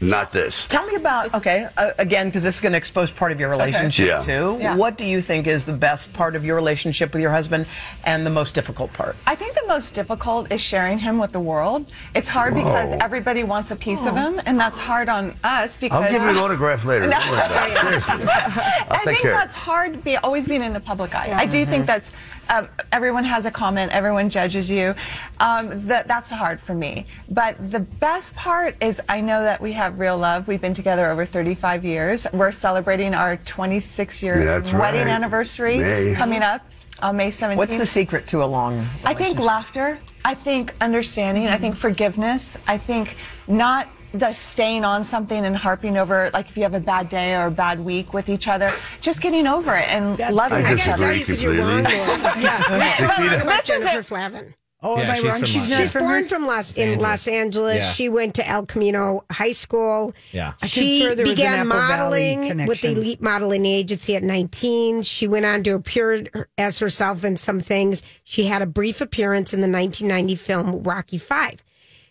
[SPEAKER 12] Not this.
[SPEAKER 9] Tell me about, okay, uh, again, because this is going to expose part of your relationship
[SPEAKER 12] Yeah.
[SPEAKER 9] too.
[SPEAKER 13] Yeah.
[SPEAKER 9] What do you think is the best part of your relationship with your husband and the most difficult part?
[SPEAKER 13] I think the most difficult is sharing him with the world. It's hard because everybody wants a piece of him, and that's hard on us because.
[SPEAKER 12] I'll give you an autograph later.
[SPEAKER 13] No.
[SPEAKER 12] Don't worry about it. Seriously. I'll
[SPEAKER 13] I think
[SPEAKER 12] care.
[SPEAKER 13] that's hard, be, always being in the public eye. I do think that's um, everyone has a comment, everyone judges you. Um, that that's hard for me. But the best part is I know that we have real love. We've been together over 35 years. We're celebrating our 26 year
[SPEAKER 12] That's
[SPEAKER 13] wedding
[SPEAKER 12] right.
[SPEAKER 13] anniversary
[SPEAKER 12] May.
[SPEAKER 13] coming up on May 17th.
[SPEAKER 9] What's the secret to a long
[SPEAKER 13] I think laughter. I think understanding. I think forgiveness. I think not the staying on something and harping over, like if you have a bad day or a bad week with each other, just getting over it and loving
[SPEAKER 12] I
[SPEAKER 13] each other.
[SPEAKER 12] disagree
[SPEAKER 3] because you're wrong,
[SPEAKER 12] completely.
[SPEAKER 3] Lori. Yeah.
[SPEAKER 12] Nikita.
[SPEAKER 3] About
[SPEAKER 13] This is
[SPEAKER 3] Jennifer
[SPEAKER 13] it.
[SPEAKER 3] Flavin.
[SPEAKER 2] oh,
[SPEAKER 1] Yeah,
[SPEAKER 2] am I
[SPEAKER 1] she's
[SPEAKER 2] wrong?
[SPEAKER 1] from
[SPEAKER 2] She's
[SPEAKER 3] She's
[SPEAKER 2] from
[SPEAKER 3] born
[SPEAKER 2] here?
[SPEAKER 3] from Los in
[SPEAKER 1] Angeles.
[SPEAKER 3] Los Angeles.
[SPEAKER 1] Yeah.
[SPEAKER 3] She went to El Camino High School.
[SPEAKER 1] Yeah. I
[SPEAKER 2] could
[SPEAKER 3] She
[SPEAKER 2] swear there was an
[SPEAKER 3] began
[SPEAKER 2] Apple
[SPEAKER 3] modeling with the. Elite Modeling Agency at 19. She went on to appear as herself in some things. She had a brief appearance in the 1990 film Rocky Five.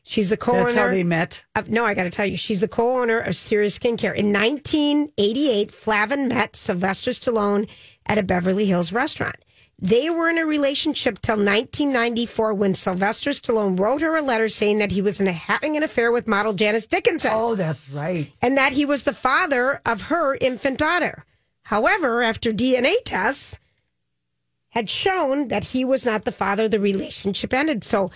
[SPEAKER 3] She's the co-owner.
[SPEAKER 2] That's how they met.
[SPEAKER 3] of- no, I got to tell you, she's the co-owner of Serious Skincare. In 1988, Flavin met Sylvester Stallone at a Beverly Hills restaurant. They were in a relationship till 1994 when Sylvester Stallone wrote her a letter saying that he was in a, having an affair with model Janice Dickinson.
[SPEAKER 2] Oh, that's right.
[SPEAKER 3] And that he was the father of her infant daughter. However, after DNA tests had shown that he was not the father, the relationship ended. So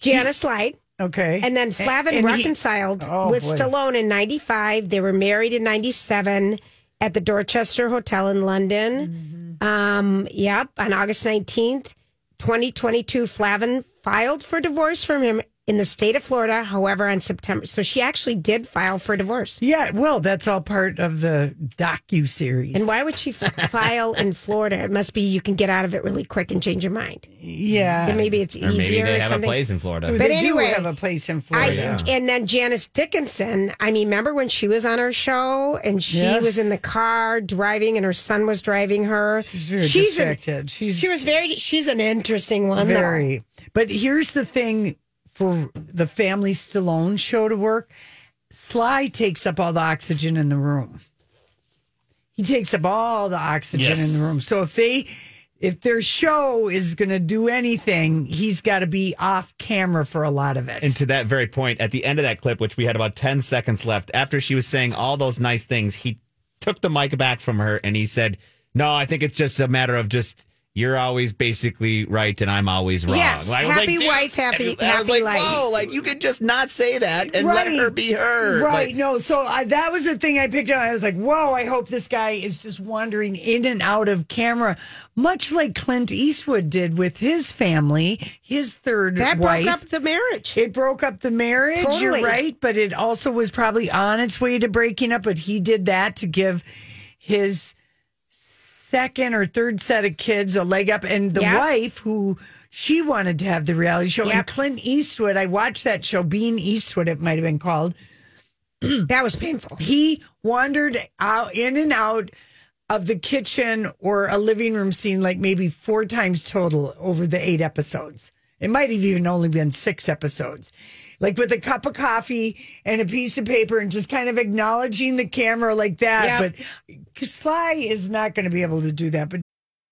[SPEAKER 3] Janice lied.
[SPEAKER 2] Okay.
[SPEAKER 3] And then Flavin
[SPEAKER 2] And he-
[SPEAKER 3] reconciled
[SPEAKER 2] Oh,
[SPEAKER 3] with
[SPEAKER 2] boy.
[SPEAKER 3] Stallone in 95. They were married in 97 at the Dorchester Hotel in London.
[SPEAKER 2] Mm-hmm.
[SPEAKER 3] Um, yep. On August 19th, 2022, Flavin filed for divorce from him in the state of Florida. However, on September, so she actually did file for divorce.
[SPEAKER 2] Yeah, well, that's all part of the docu series.
[SPEAKER 3] And why would she f- file in Florida? It must be you can get out of it really quick and change your mind.
[SPEAKER 2] Yeah.
[SPEAKER 3] Then maybe it's
[SPEAKER 1] Or maybe
[SPEAKER 3] easier
[SPEAKER 1] they
[SPEAKER 3] or
[SPEAKER 1] have
[SPEAKER 3] something.
[SPEAKER 1] a place in Florida.
[SPEAKER 2] But
[SPEAKER 3] But
[SPEAKER 2] they
[SPEAKER 3] anyway,
[SPEAKER 2] do have a place in
[SPEAKER 3] I,
[SPEAKER 2] Florida.
[SPEAKER 3] and then Janice Dickinson. I mean, remember when she was on our show and she
[SPEAKER 2] Yes.
[SPEAKER 3] was in the car driving, and her son was driving her.
[SPEAKER 2] She's very
[SPEAKER 3] an-
[SPEAKER 2] distracted. She's
[SPEAKER 3] she was very. She's an interesting one. though.
[SPEAKER 2] very. But here's the thing: for the family Stallone show to work, Sly takes up all the oxygen in the room. He takes up all the oxygen
[SPEAKER 1] Yes.
[SPEAKER 2] in the room. So if they, if their show is going to do anything, he's got to be off camera for a lot of it.
[SPEAKER 1] And to that very point, at the end of that clip, which we had about 10 seconds left, after she was saying all those nice things, he took the mic back from her and he said, No, I think it's just a matter of just, you're always basically right and I'm always wrong.
[SPEAKER 3] Yes,
[SPEAKER 1] I was
[SPEAKER 3] happy
[SPEAKER 1] "Dude,"
[SPEAKER 3] wife, happy-
[SPEAKER 1] I was like,
[SPEAKER 3] life.
[SPEAKER 1] Whoa, like you could just not say that and let her be her.
[SPEAKER 2] Right.
[SPEAKER 1] Like,
[SPEAKER 2] no. So I, that was the thing I picked up. I was like, whoa, I hope this guy is just wandering in and out of camera, much like Clint Eastwood did with his family, his third
[SPEAKER 3] That
[SPEAKER 2] wife.
[SPEAKER 3] broke up the marriage.
[SPEAKER 2] It broke up the marriage. You're
[SPEAKER 3] Totally.
[SPEAKER 2] right. But it also was probably on its way to breaking up. But he did that to give his second or third set of kids a leg up. And the
[SPEAKER 3] Yep.
[SPEAKER 2] wife who she wanted to have the reality show. And Clint Eastwood, I watched that show, Being Eastwood, it might have been called.
[SPEAKER 3] that was painful.
[SPEAKER 2] He wandered out in and out of the kitchen or a living room scene like maybe four times total over the eight episodes. It might have even only been six episodes. Like with a cup of coffee and a piece of paper and just kind of acknowledging the camera like that.
[SPEAKER 3] Yep.
[SPEAKER 2] But Sly is not going to be able to do that. But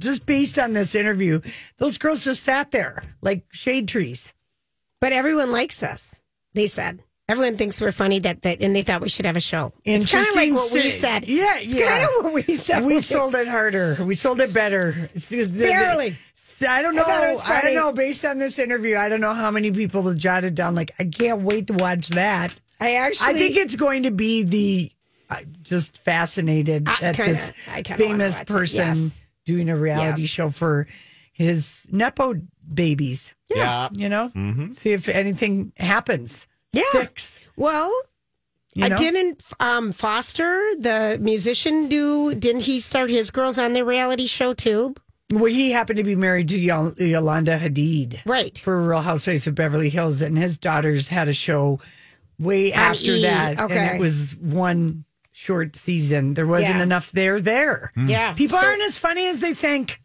[SPEAKER 2] Just based on this interview, those girls just sat there like shade trees.
[SPEAKER 3] But everyone likes us. They said everyone thinks we're funny. That, that and they thought we should have a show. It's kind of like what we said.
[SPEAKER 2] Yeah, yeah.
[SPEAKER 3] kind of what we said.
[SPEAKER 2] We sold it harder. We sold it better. It's just the- the-
[SPEAKER 3] Barely.
[SPEAKER 2] I don't know.
[SPEAKER 3] was
[SPEAKER 2] I, don't know. Based on this interview, I don't know how many people jotted down. Like, I can't wait to watch that.
[SPEAKER 3] I actually,
[SPEAKER 2] I think it's going to be the. uh, just fascinated
[SPEAKER 3] I
[SPEAKER 2] at
[SPEAKER 3] kinda-
[SPEAKER 2] this
[SPEAKER 3] I
[SPEAKER 2] famous person
[SPEAKER 3] Yes.
[SPEAKER 2] Doing a reality
[SPEAKER 3] Yes.
[SPEAKER 2] show for his nepo babies.
[SPEAKER 1] Yeah.
[SPEAKER 2] You know, see if anything happens.
[SPEAKER 3] Yeah.
[SPEAKER 2] Sticks.
[SPEAKER 3] Well,
[SPEAKER 2] You
[SPEAKER 3] I
[SPEAKER 2] know?
[SPEAKER 3] didn't um, Foster, the musician, do. Didn't he start his girls on the reality show too?
[SPEAKER 2] Well, he happened to be married to Yol- Yolanda Hadid,
[SPEAKER 3] right,
[SPEAKER 2] for Real Housewives of Beverly Hills, and his daughters had a show way
[SPEAKER 3] On
[SPEAKER 2] after
[SPEAKER 3] E,
[SPEAKER 2] that, and
[SPEAKER 3] okay.
[SPEAKER 2] it was one short season. There wasn't
[SPEAKER 3] Yeah.
[SPEAKER 2] enough there. There,
[SPEAKER 3] Yeah.
[SPEAKER 2] people
[SPEAKER 3] So-
[SPEAKER 2] aren't as funny as they think.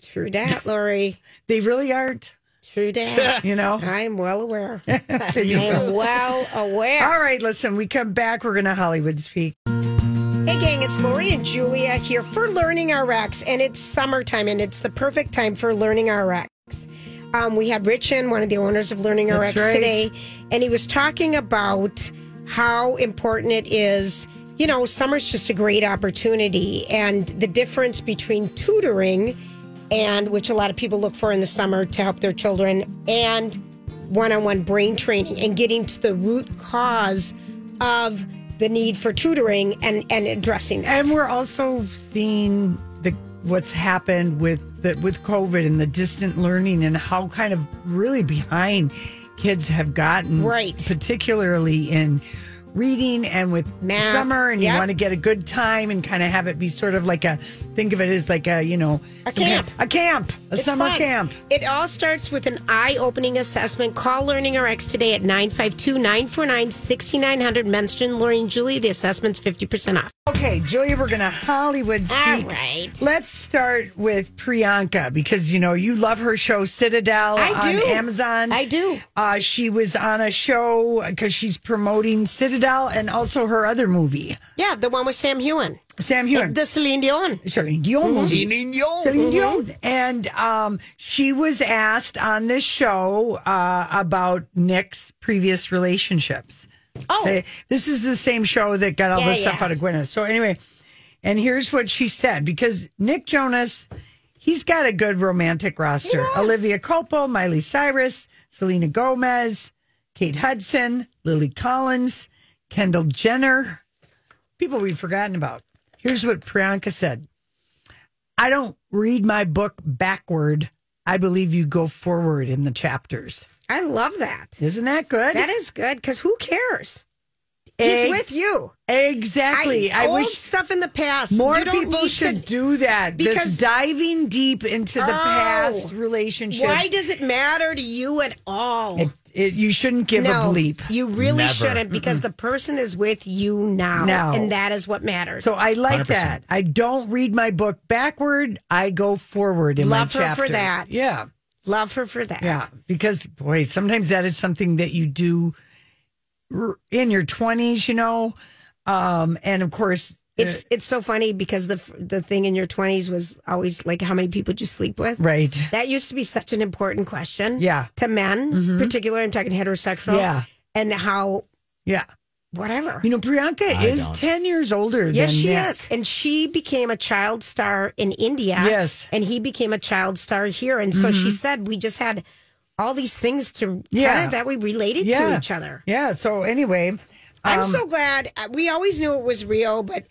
[SPEAKER 3] True that, Lori.
[SPEAKER 2] They really aren't.
[SPEAKER 3] True that.
[SPEAKER 2] You know,
[SPEAKER 3] I'm well aware. I'm
[SPEAKER 2] go.
[SPEAKER 3] well aware.
[SPEAKER 2] All right, listen, we come back. We're going to Hollywood speak.
[SPEAKER 3] Hey, gang, it's Lori and Julia here for Learning RX, and it's summertime, and it's the perfect time for Learning RX. Um, we had Rich in, one of the owners of Learning
[SPEAKER 2] That's
[SPEAKER 3] RX
[SPEAKER 2] right.
[SPEAKER 3] today, and he was talking about how important it is. You know, summer's just a great opportunity, and the difference between tutoring and which a lot of people look for in the summer to help their children, and one-on-one brain training and getting to the root cause of the need for tutoring and and addressing that.
[SPEAKER 2] And we're also seeing the what's happened with the with COVID and the distant learning and how kind of really behind kids have gotten.
[SPEAKER 3] Right.
[SPEAKER 2] Particularly in reading and with
[SPEAKER 3] Math,
[SPEAKER 2] summer and you want to get a good time and kind of have it be sort of like a think of it as like a, you know,
[SPEAKER 3] A camp.
[SPEAKER 2] A camp. A
[SPEAKER 3] It's
[SPEAKER 2] summer
[SPEAKER 3] fun.
[SPEAKER 2] camp.
[SPEAKER 3] It all starts with an eye opening assessment. Call Learning RX today at 952 949 6900. Mention Learning Julie. The assessment's 50% off.
[SPEAKER 2] Okay, Julia, we're to Hollywood speak.
[SPEAKER 3] All right.
[SPEAKER 2] Let's start with Priyanka because you know you love her show Citadel
[SPEAKER 3] I
[SPEAKER 2] on
[SPEAKER 3] do.
[SPEAKER 2] Amazon.
[SPEAKER 3] I do.
[SPEAKER 2] Uh, she was on a show because she's promoting Citadel and also her other movie,
[SPEAKER 3] Yeah, the one with Sam Heughan.
[SPEAKER 2] Sam Heughan.
[SPEAKER 3] The Celine Dion.
[SPEAKER 2] Celine Dion movie.
[SPEAKER 1] Celine Dion.
[SPEAKER 2] Celine Dion. And um, she was asked on this show uh, about Nick's previous relationships.
[SPEAKER 3] Oh.
[SPEAKER 2] Okay, this is the same show that got all
[SPEAKER 3] Yeah,
[SPEAKER 2] this stuff
[SPEAKER 3] yeah.
[SPEAKER 2] out of Gwyneth. So anyway, and here's what she said because Nick Jonas, he's got a good romantic roster. Olivia Culpo, Miley Cyrus, Selena Gomez, Kate Hudson, Lily Collins, Kendall Jenner. People we've forgotten about. Here's what Priyanka said. I don't read my book backward. I believe you go forward in the chapters.
[SPEAKER 3] I love that.
[SPEAKER 2] Isn't that good?
[SPEAKER 3] That is good because who cares? He's
[SPEAKER 2] Egg-
[SPEAKER 3] with you.
[SPEAKER 2] Exactly. I,
[SPEAKER 3] old
[SPEAKER 2] wish
[SPEAKER 3] stuff in the past.
[SPEAKER 2] more
[SPEAKER 3] You don't
[SPEAKER 2] people
[SPEAKER 3] need
[SPEAKER 2] should
[SPEAKER 3] to-
[SPEAKER 2] do that. this
[SPEAKER 3] because-
[SPEAKER 2] diving deep into the
[SPEAKER 3] Oh.
[SPEAKER 2] past relationships.
[SPEAKER 3] Why does it matter to you at all?
[SPEAKER 2] it, it, you shouldn't give
[SPEAKER 3] no,
[SPEAKER 2] a bleep.
[SPEAKER 3] You really
[SPEAKER 1] Never.
[SPEAKER 3] shouldn't because the person is with you now,
[SPEAKER 2] Now.
[SPEAKER 3] and that is what matters.
[SPEAKER 2] So I like
[SPEAKER 1] 100%.
[SPEAKER 2] that. I don't read my book backward. I go forward in
[SPEAKER 3] Love
[SPEAKER 2] my
[SPEAKER 3] her for that.
[SPEAKER 2] Yeah.
[SPEAKER 3] Love her for that.
[SPEAKER 2] Yeah, because boy, sometimes that is something that you do r- in your twenties, you know, um, and of course,
[SPEAKER 3] It's it's so funny because the the thing in your twenties was always like how many people did you sleep with?
[SPEAKER 2] right?
[SPEAKER 3] That used to be such an important question.
[SPEAKER 2] Yeah.
[SPEAKER 3] To men,
[SPEAKER 2] Mhm.
[SPEAKER 3] particularly I'm talking heterosexual.
[SPEAKER 2] Yeah.
[SPEAKER 3] And how
[SPEAKER 2] Yeah,
[SPEAKER 3] whatever.
[SPEAKER 2] you know, Priyanka
[SPEAKER 1] I
[SPEAKER 2] is
[SPEAKER 1] don't.
[SPEAKER 2] ten years older.
[SPEAKER 3] Yes,
[SPEAKER 2] than
[SPEAKER 3] she
[SPEAKER 2] Nick.
[SPEAKER 3] is. And she became a child star in India.
[SPEAKER 2] Yes.
[SPEAKER 3] And he became a child star here. And so she said we just had all these things to
[SPEAKER 2] Yeah.
[SPEAKER 3] kind of that we related to each other.
[SPEAKER 2] Yeah. So anyway,
[SPEAKER 3] I'm
[SPEAKER 2] um,
[SPEAKER 3] so glad. uh, We always knew it was real, but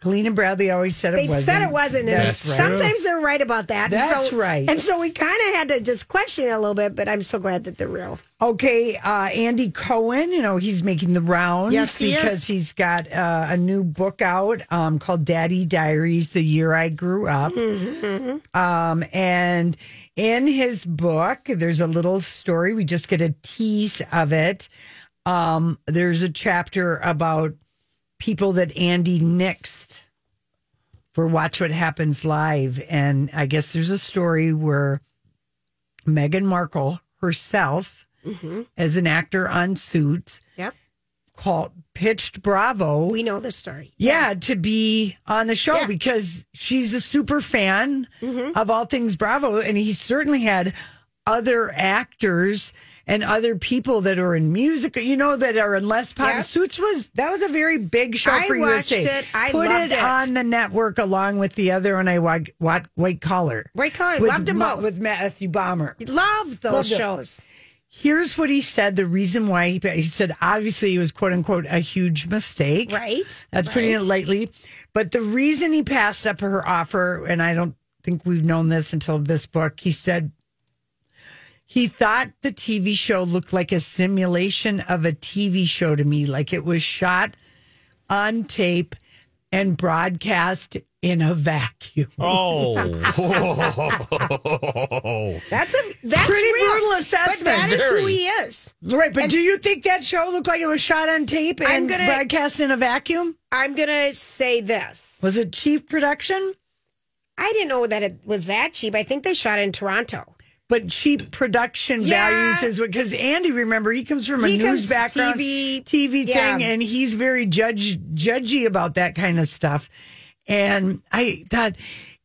[SPEAKER 2] Colleen and Bradley always said
[SPEAKER 3] they
[SPEAKER 2] it wasn't.
[SPEAKER 3] said it wasn't. And
[SPEAKER 1] That's right.
[SPEAKER 3] sometimes they're right about that. And
[SPEAKER 2] That's
[SPEAKER 3] so,
[SPEAKER 2] right.
[SPEAKER 3] And so we kind of had to just question it a little bit, but I'm so glad that they're real.
[SPEAKER 2] Okay, uh, Andy Cohen, you know, he's making the rounds
[SPEAKER 3] Yes, he
[SPEAKER 2] because
[SPEAKER 3] is.
[SPEAKER 2] he's got uh, a new book out um, called Daddy Diaries The Year I Grew Up.
[SPEAKER 3] Mm-hmm,
[SPEAKER 2] Um, and in his book, there's a little story. We just get a tease of it. Um, there's a chapter about people that Andy nixed for Watch What Happens Live. And I guess there's a story where Meghan Markle herself, as an actor on Suits,
[SPEAKER 3] Mm-hmm. Yep.
[SPEAKER 2] Called pitched Bravo.
[SPEAKER 3] We know the story.
[SPEAKER 2] yeah, to be on the show
[SPEAKER 3] Yeah.
[SPEAKER 2] because she's a super fan
[SPEAKER 3] Mm-hmm.
[SPEAKER 2] of all things Bravo, and he certainly had other actors and other people that are in music, you know, that are in less pop.
[SPEAKER 3] Yep.
[SPEAKER 2] Suits was that was a very big show
[SPEAKER 3] I
[SPEAKER 2] for
[SPEAKER 3] watched
[SPEAKER 2] USA.
[SPEAKER 3] it. I
[SPEAKER 2] Put
[SPEAKER 3] loved
[SPEAKER 2] it,
[SPEAKER 3] it.
[SPEAKER 2] on the network along with the other, and I white, white, collar.
[SPEAKER 3] White Collar,
[SPEAKER 2] With
[SPEAKER 3] loved them both.
[SPEAKER 2] with Matthew Bomer.
[SPEAKER 3] Love those
[SPEAKER 2] Loved
[SPEAKER 3] shows.
[SPEAKER 2] Here's what he said. The reason why he he said obviously it was quote unquote a huge mistake.
[SPEAKER 3] Right.
[SPEAKER 2] That's putting it lightly. But the reason he passed up her offer, and I don't think we've known this until this book, he said he thought the TV show looked like a simulation of a TV show to me, like it was shot on tape and broadcast in a vacuum.
[SPEAKER 1] Oh.
[SPEAKER 3] That's a that's
[SPEAKER 2] Pretty
[SPEAKER 3] real.
[SPEAKER 2] brutal assessment.
[SPEAKER 3] But that is who he is.
[SPEAKER 2] Right, but
[SPEAKER 3] And-
[SPEAKER 2] do you think that show looked like it was shot on tape
[SPEAKER 3] I'm
[SPEAKER 2] and
[SPEAKER 3] gonna-
[SPEAKER 2] broadcast in a vacuum?
[SPEAKER 3] I'm gonna say this.
[SPEAKER 2] Was it cheap production?
[SPEAKER 3] I didn't know that it was that cheap. I think they shot in Toronto.
[SPEAKER 2] But cheap production
[SPEAKER 3] Yeah.
[SPEAKER 2] values is what because Andy, remember, he comes from a
[SPEAKER 3] He
[SPEAKER 2] news background,
[SPEAKER 3] TV
[SPEAKER 2] TV
[SPEAKER 3] yeah.
[SPEAKER 2] thing, and he's very judge judgy about that kind of stuff. And I thought,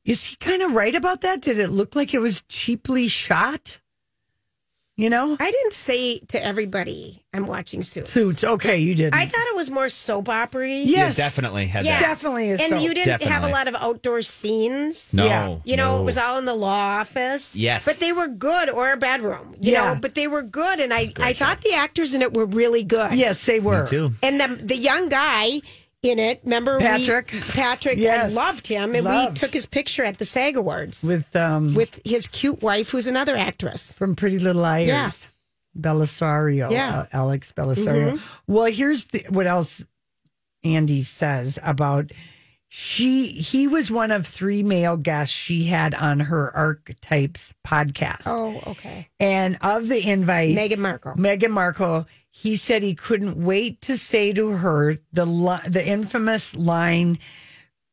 [SPEAKER 2] is he kind of right about that? Did it look like it was cheaply shot? You know,
[SPEAKER 3] I didn't say to everybody I'm watching Suits.
[SPEAKER 2] Suits. Okay, you did.
[SPEAKER 3] I thought it was more soap opera
[SPEAKER 1] Yeah, definitely had
[SPEAKER 3] yeah.
[SPEAKER 1] that.
[SPEAKER 2] Definitely is
[SPEAKER 3] And
[SPEAKER 2] soap.
[SPEAKER 3] you didn't have a lot of outdoor scenes.
[SPEAKER 1] No,
[SPEAKER 2] Yeah.
[SPEAKER 3] You know,
[SPEAKER 1] no.
[SPEAKER 3] it was all in the law office.
[SPEAKER 1] Yes.
[SPEAKER 3] But they were good, or a bedroom. You
[SPEAKER 2] Yeah.
[SPEAKER 3] know, but they were good. And I, I thought the actors in it were really good.
[SPEAKER 2] Yes, they were.
[SPEAKER 1] Me too.
[SPEAKER 3] And the, the young guy in it, remember we-
[SPEAKER 2] Patrick?
[SPEAKER 3] Patrick, I loved him. And
[SPEAKER 2] Loved.
[SPEAKER 3] we took his picture at the SAG Awards
[SPEAKER 2] With um
[SPEAKER 3] with his cute wife, who's another actress.
[SPEAKER 2] from Pretty Little Liars.
[SPEAKER 3] Yeah.
[SPEAKER 2] Bellisario.
[SPEAKER 3] Yeah.
[SPEAKER 2] uh, Alex Bellisario.
[SPEAKER 3] Mhm.
[SPEAKER 2] Well, here's the, what else Andy says about she he was one of three male guests she had on her archetypes podcast.
[SPEAKER 3] Oh, okay.
[SPEAKER 2] And of the invite,
[SPEAKER 3] Meghan Markle.
[SPEAKER 2] Meghan Markle, he said he couldn't wait to say to her the li- the infamous line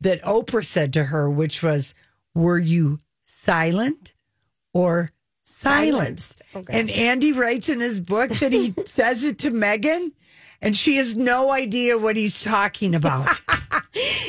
[SPEAKER 2] that Oprah said to her, which was, "Were you silent or silenced?"
[SPEAKER 3] Okay.
[SPEAKER 2] Oh, and Andy writes in his book that he says it to Meghan, and she has no idea what he's talking about.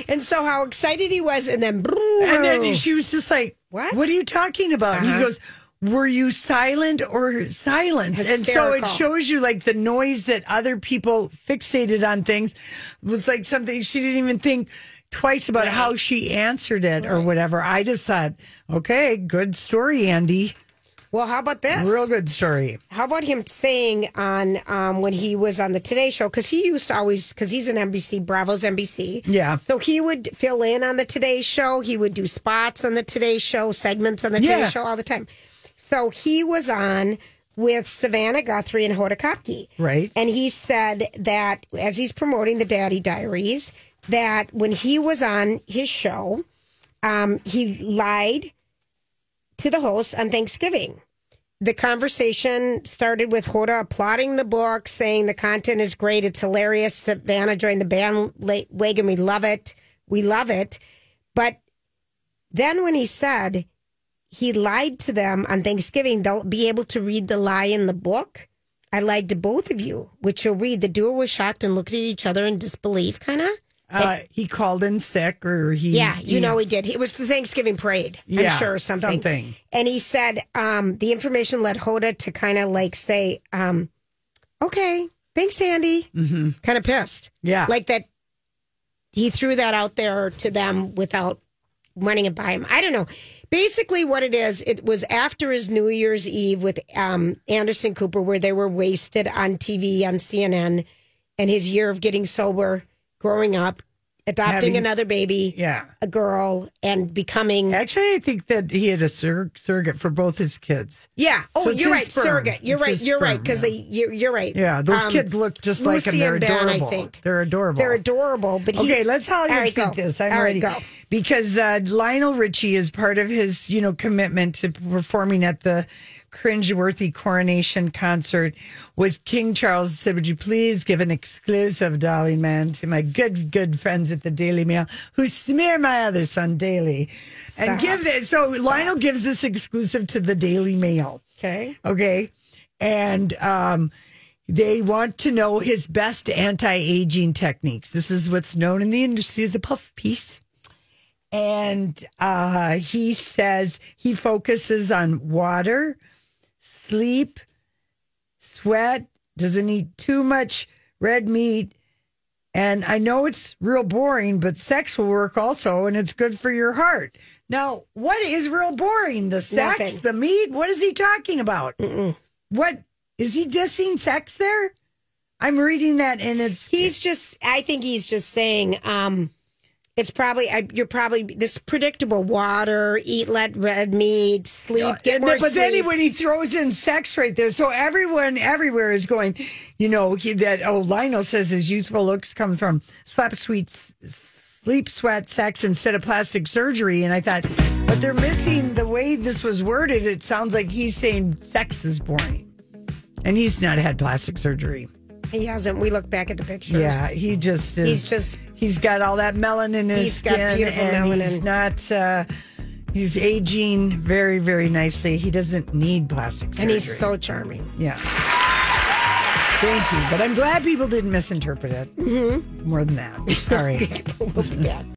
[SPEAKER 3] And so how excited he was, and then
[SPEAKER 2] and then she was just like,
[SPEAKER 3] What?
[SPEAKER 2] What are you talking about?
[SPEAKER 3] Uh-huh.
[SPEAKER 2] he goes, Were you silent or silenced? And so it shows you like the noise that other people fixated on things was like something she didn't even think twice about how she answered it or whatever. I just thought, okay, good story, Andy.
[SPEAKER 3] Well, how about this?
[SPEAKER 2] Real good story.
[SPEAKER 3] How about him saying on um, when he was on the Today Show? Because he used to always, because he's an NBC, Bravo's NBC.
[SPEAKER 2] Yeah.
[SPEAKER 3] So he would fill in on the Today Show. He would do spots on the Today Show, segments on the Today
[SPEAKER 2] Yeah.
[SPEAKER 3] Show all the time. So he was on with Savannah Guthrie and Hoda Kotb.
[SPEAKER 2] Right.
[SPEAKER 3] And he said that as he's promoting the Daddy Diaries, that when he was on his show, um, he lied to the host on Thanksgiving. The conversation started with Hoda applauding the book, saying the content is great, it's hilarious. Savannah joined the bandwagon, we love it, we love it. But then when he said he lied to them on Thanksgiving, they'll be able to read the lie in the book. I lied to both of you, which you'll read. The duo was shocked and looked at each other in disbelief, kind of.
[SPEAKER 2] Uh, he called in sick or he.
[SPEAKER 3] Yeah, you know he did. It was the Thanksgiving parade,
[SPEAKER 2] Yeah,
[SPEAKER 3] I'm sure, or something.
[SPEAKER 2] something.
[SPEAKER 3] And he said um, the information led Hoda to kind of like say, um, okay, thanks, Andy.
[SPEAKER 2] Mm-hmm.
[SPEAKER 3] Kind of pissed.
[SPEAKER 2] Yeah.
[SPEAKER 3] Like that he threw that out there to them without running it by him. I don't know. Basically, what it is, it was after his New Year's Eve with um, Anderson Cooper, where they were wasted on TV on CNN, and his year of getting sober, growing up, adopting
[SPEAKER 2] Having-
[SPEAKER 3] another baby,
[SPEAKER 2] Yeah.
[SPEAKER 3] a girl, and becoming.
[SPEAKER 2] Actually, I think that he had a sur- surrogate for both his kids.
[SPEAKER 3] Yeah. Oh,
[SPEAKER 2] So it's
[SPEAKER 3] you're
[SPEAKER 2] his
[SPEAKER 3] right.
[SPEAKER 2] sperm.
[SPEAKER 3] Surrogate. You're
[SPEAKER 2] It's
[SPEAKER 3] right.
[SPEAKER 2] his
[SPEAKER 3] You're right.
[SPEAKER 2] sperm,
[SPEAKER 3] Because
[SPEAKER 2] yeah.
[SPEAKER 3] they. You're, you're right.
[SPEAKER 2] Yeah, those
[SPEAKER 3] Um,
[SPEAKER 2] kids look just like him.
[SPEAKER 3] Lucy
[SPEAKER 2] They're
[SPEAKER 3] and Ben,
[SPEAKER 2] adorable.
[SPEAKER 3] I think
[SPEAKER 2] They're adorable.
[SPEAKER 3] they're adorable. But he,
[SPEAKER 2] okay, let's
[SPEAKER 3] All
[SPEAKER 2] Hollywood
[SPEAKER 3] right,
[SPEAKER 2] speak
[SPEAKER 3] go.
[SPEAKER 2] this. I'm
[SPEAKER 3] All right,
[SPEAKER 2] ready.
[SPEAKER 3] go.
[SPEAKER 2] Because uh, Lionel Richie is part of his, you know, commitment to performing at the cringeworthy coronation concert was King Charles said, Would you please give an exclusive, Dolly man, to my good, good friends at the Daily Mail who smear my other son daily? And give this. So Lionel gives this exclusive to the Daily Mail.
[SPEAKER 3] Okay.
[SPEAKER 2] Okay. And um, they want to know his best anti aging techniques. This is what's known in the industry as a puff piece. And uh, he says he focuses on water, sleep, sweat, doesn't eat too much red meat. And I know it's real boring, but sex will work also, and it's good for your heart. Now, what is real boring? The sex,
[SPEAKER 3] Nothing.
[SPEAKER 2] the meat? What is he talking about? What is he dissing sex there? I'm reading that, and it's
[SPEAKER 3] He's just. I think he's just saying. um it's probably I, you're probably this predictable water, eat let red meat, sleep, get
[SPEAKER 2] And
[SPEAKER 3] more
[SPEAKER 2] but then he,
[SPEAKER 3] sleep.
[SPEAKER 2] when he throws in sex right there, so everyone everywhere is going, you know, he, that oh Lionel says his youthful looks come from slap sweet sleep, sweat, sex instead of plastic surgery, and I thought, but they're missing the way this was worded. It sounds like he's saying sex is boring, and he's not had plastic surgery.
[SPEAKER 3] he hasn't. We look back at the pictures.
[SPEAKER 2] Yeah, he just is.
[SPEAKER 3] He's just-
[SPEAKER 2] he's got all that melanin in his
[SPEAKER 3] He's
[SPEAKER 2] skin, and
[SPEAKER 3] melanin.
[SPEAKER 2] he's not. Uh, he's aging very, very nicely. He doesn't need plastic surgery,
[SPEAKER 3] and he's so charming.
[SPEAKER 2] yeah. Thank you, but I'm glad people didn't misinterpret it. Mm-hmm. More than that, all right.
[SPEAKER 3] yeah.